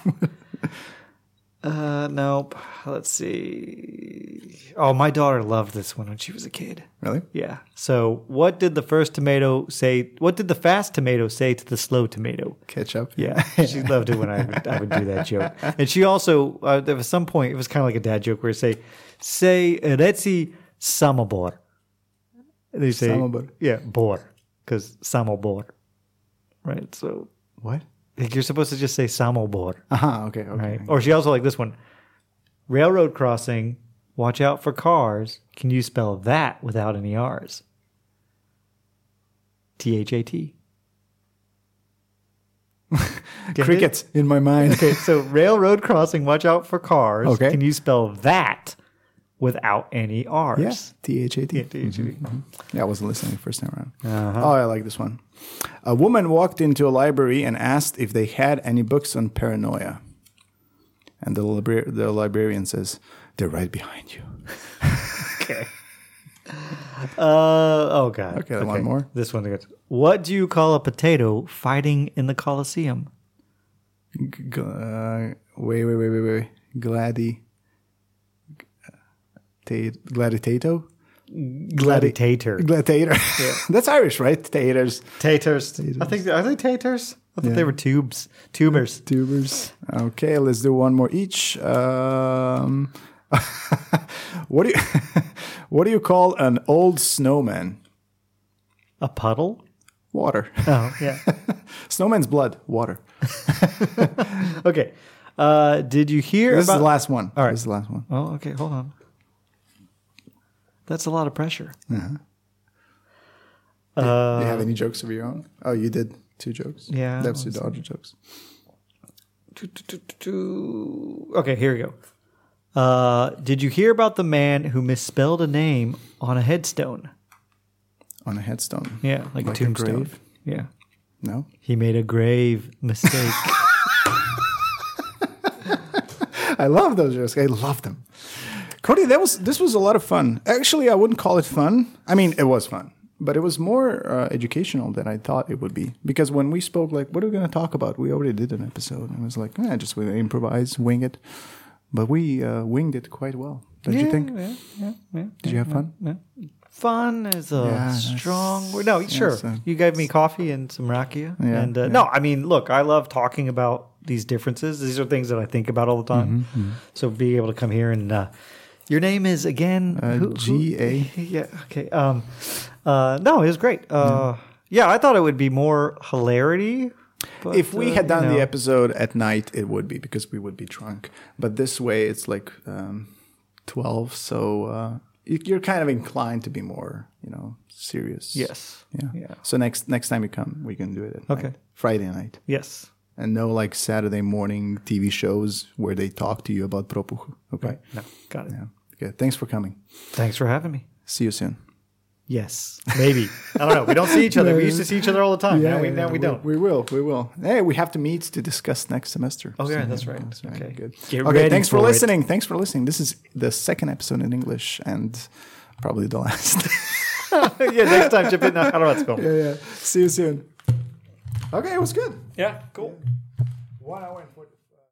Uh, nope. Let's see. Oh, my daughter loved this one when she was a kid. really? Yeah. So, what did the first tomato say? What did the fast tomato say to the slow tomato? Ketchup. Yeah, she loved it when I would, I would do that joke. And she also, uh, there was some point, it was kind of like a dad joke where you say, say, reci samobor. And They say, Samobor. yeah, bor, because samobor. Right. So, What? Like, you're supposed to just say samobor. Aha. Okay. Okay. Right. Or she also like this one railroad crossing, Watch out for cars. Can you spell that without any R's? T H A T. Crickets in my mind. Okay, so railroad crossing. Watch out for cars. Okay. Can you spell that without any R's? Yeah, T H A T. T-H-A-T. Yeah, I wasn't listening first time around. Uh-huh. Oh, I like this one. A woman walked into a library and asked if they had any books on paranoia. And the, libra- the librarian says, They're right behind you. Okay. Uh oh god. Okay, one more. This one's good. What do you call a potato fighting in the Colosseum? G- uh, wait, wait, wait, wait, wait. Gladi. Gladitato? Gladiator. Gladiator. That's Irish, right? Taters. Taters. I think are they taters? I thought Yeah. they were tubes. Tubers. Tubers. Okay, let's do one more each. Um, what do you what do you call an old snowman? A puddle? Water. Oh yeah. Snowman's blood. Water. okay. Uh, did you hear This is the last one. All right. This is the last one. oh, okay. Hold on. That's a lot of pressure. Uh-huh. Uh, do you have any jokes of your own? Oh, you did two jokes. Yeah, That's the Dodger jokes. Okay, here we go. Uh, did you hear about the man who misspelled a name on a headstone? On a headstone. Yeah, like, a Like tombstone. grave? Yeah, No? he made a grave mistake. I love those jokes. I love them. Cody, that was this was a lot of fun. Actually, I wouldn't call it fun. I mean, it was fun, but it was more uh, educational than I thought it would be. Because when we spoke, like, what are we going to talk about? We already did an episode, and it was like, eh, just we improvise, wing it. But we uh, winged it quite well. Don't you think? Yeah, yeah, yeah. Did you have fun? yeah. Fun is a Yeah, strong word. No, sure. so- you gave me coffee and some rakia. Yeah, and uh, yeah. no, I mean, look, I love talking about these differences. These are things that I think about all the time. Mm-hmm, So being able to come here and uh, your name is again Uh, who- who- G.A.. Yeah. Okay. Um. Uh. No, it was great. Uh. Yeah, I thought it would be more hilarity. But, if we uh, had done you the episode at night, it would be because we would be drunk. But this way, it's like um, twelve, so uh, you- you're kind of inclined to be more, you know, serious. yes. Yeah. Yeah. So next next time you come, we can do it. At Okay. night. Friday night, Yes. And no like Saturday morning TV shows where they talk to you about Propuh. Okay. Right. No. Got it. Yeah. Okay. Thanks for coming. Thanks for having me. See you soon. Yes, maybe. I don't know. We don't see each other. We used to see each other all the time. now we now we don't. We will. We will. Hey, we have to meet to discuss next semester. Oh, yeah, So, that's right. That's right. Okay. Good. Get okay. Thanks for, for listening. Thanks for listening. This is the second episode in English and probably the last. yeah, next time chip in na Hrvatsko. yeah. Yeah. See you soon. Okay. It was good. Yeah, cool. One hour and forty.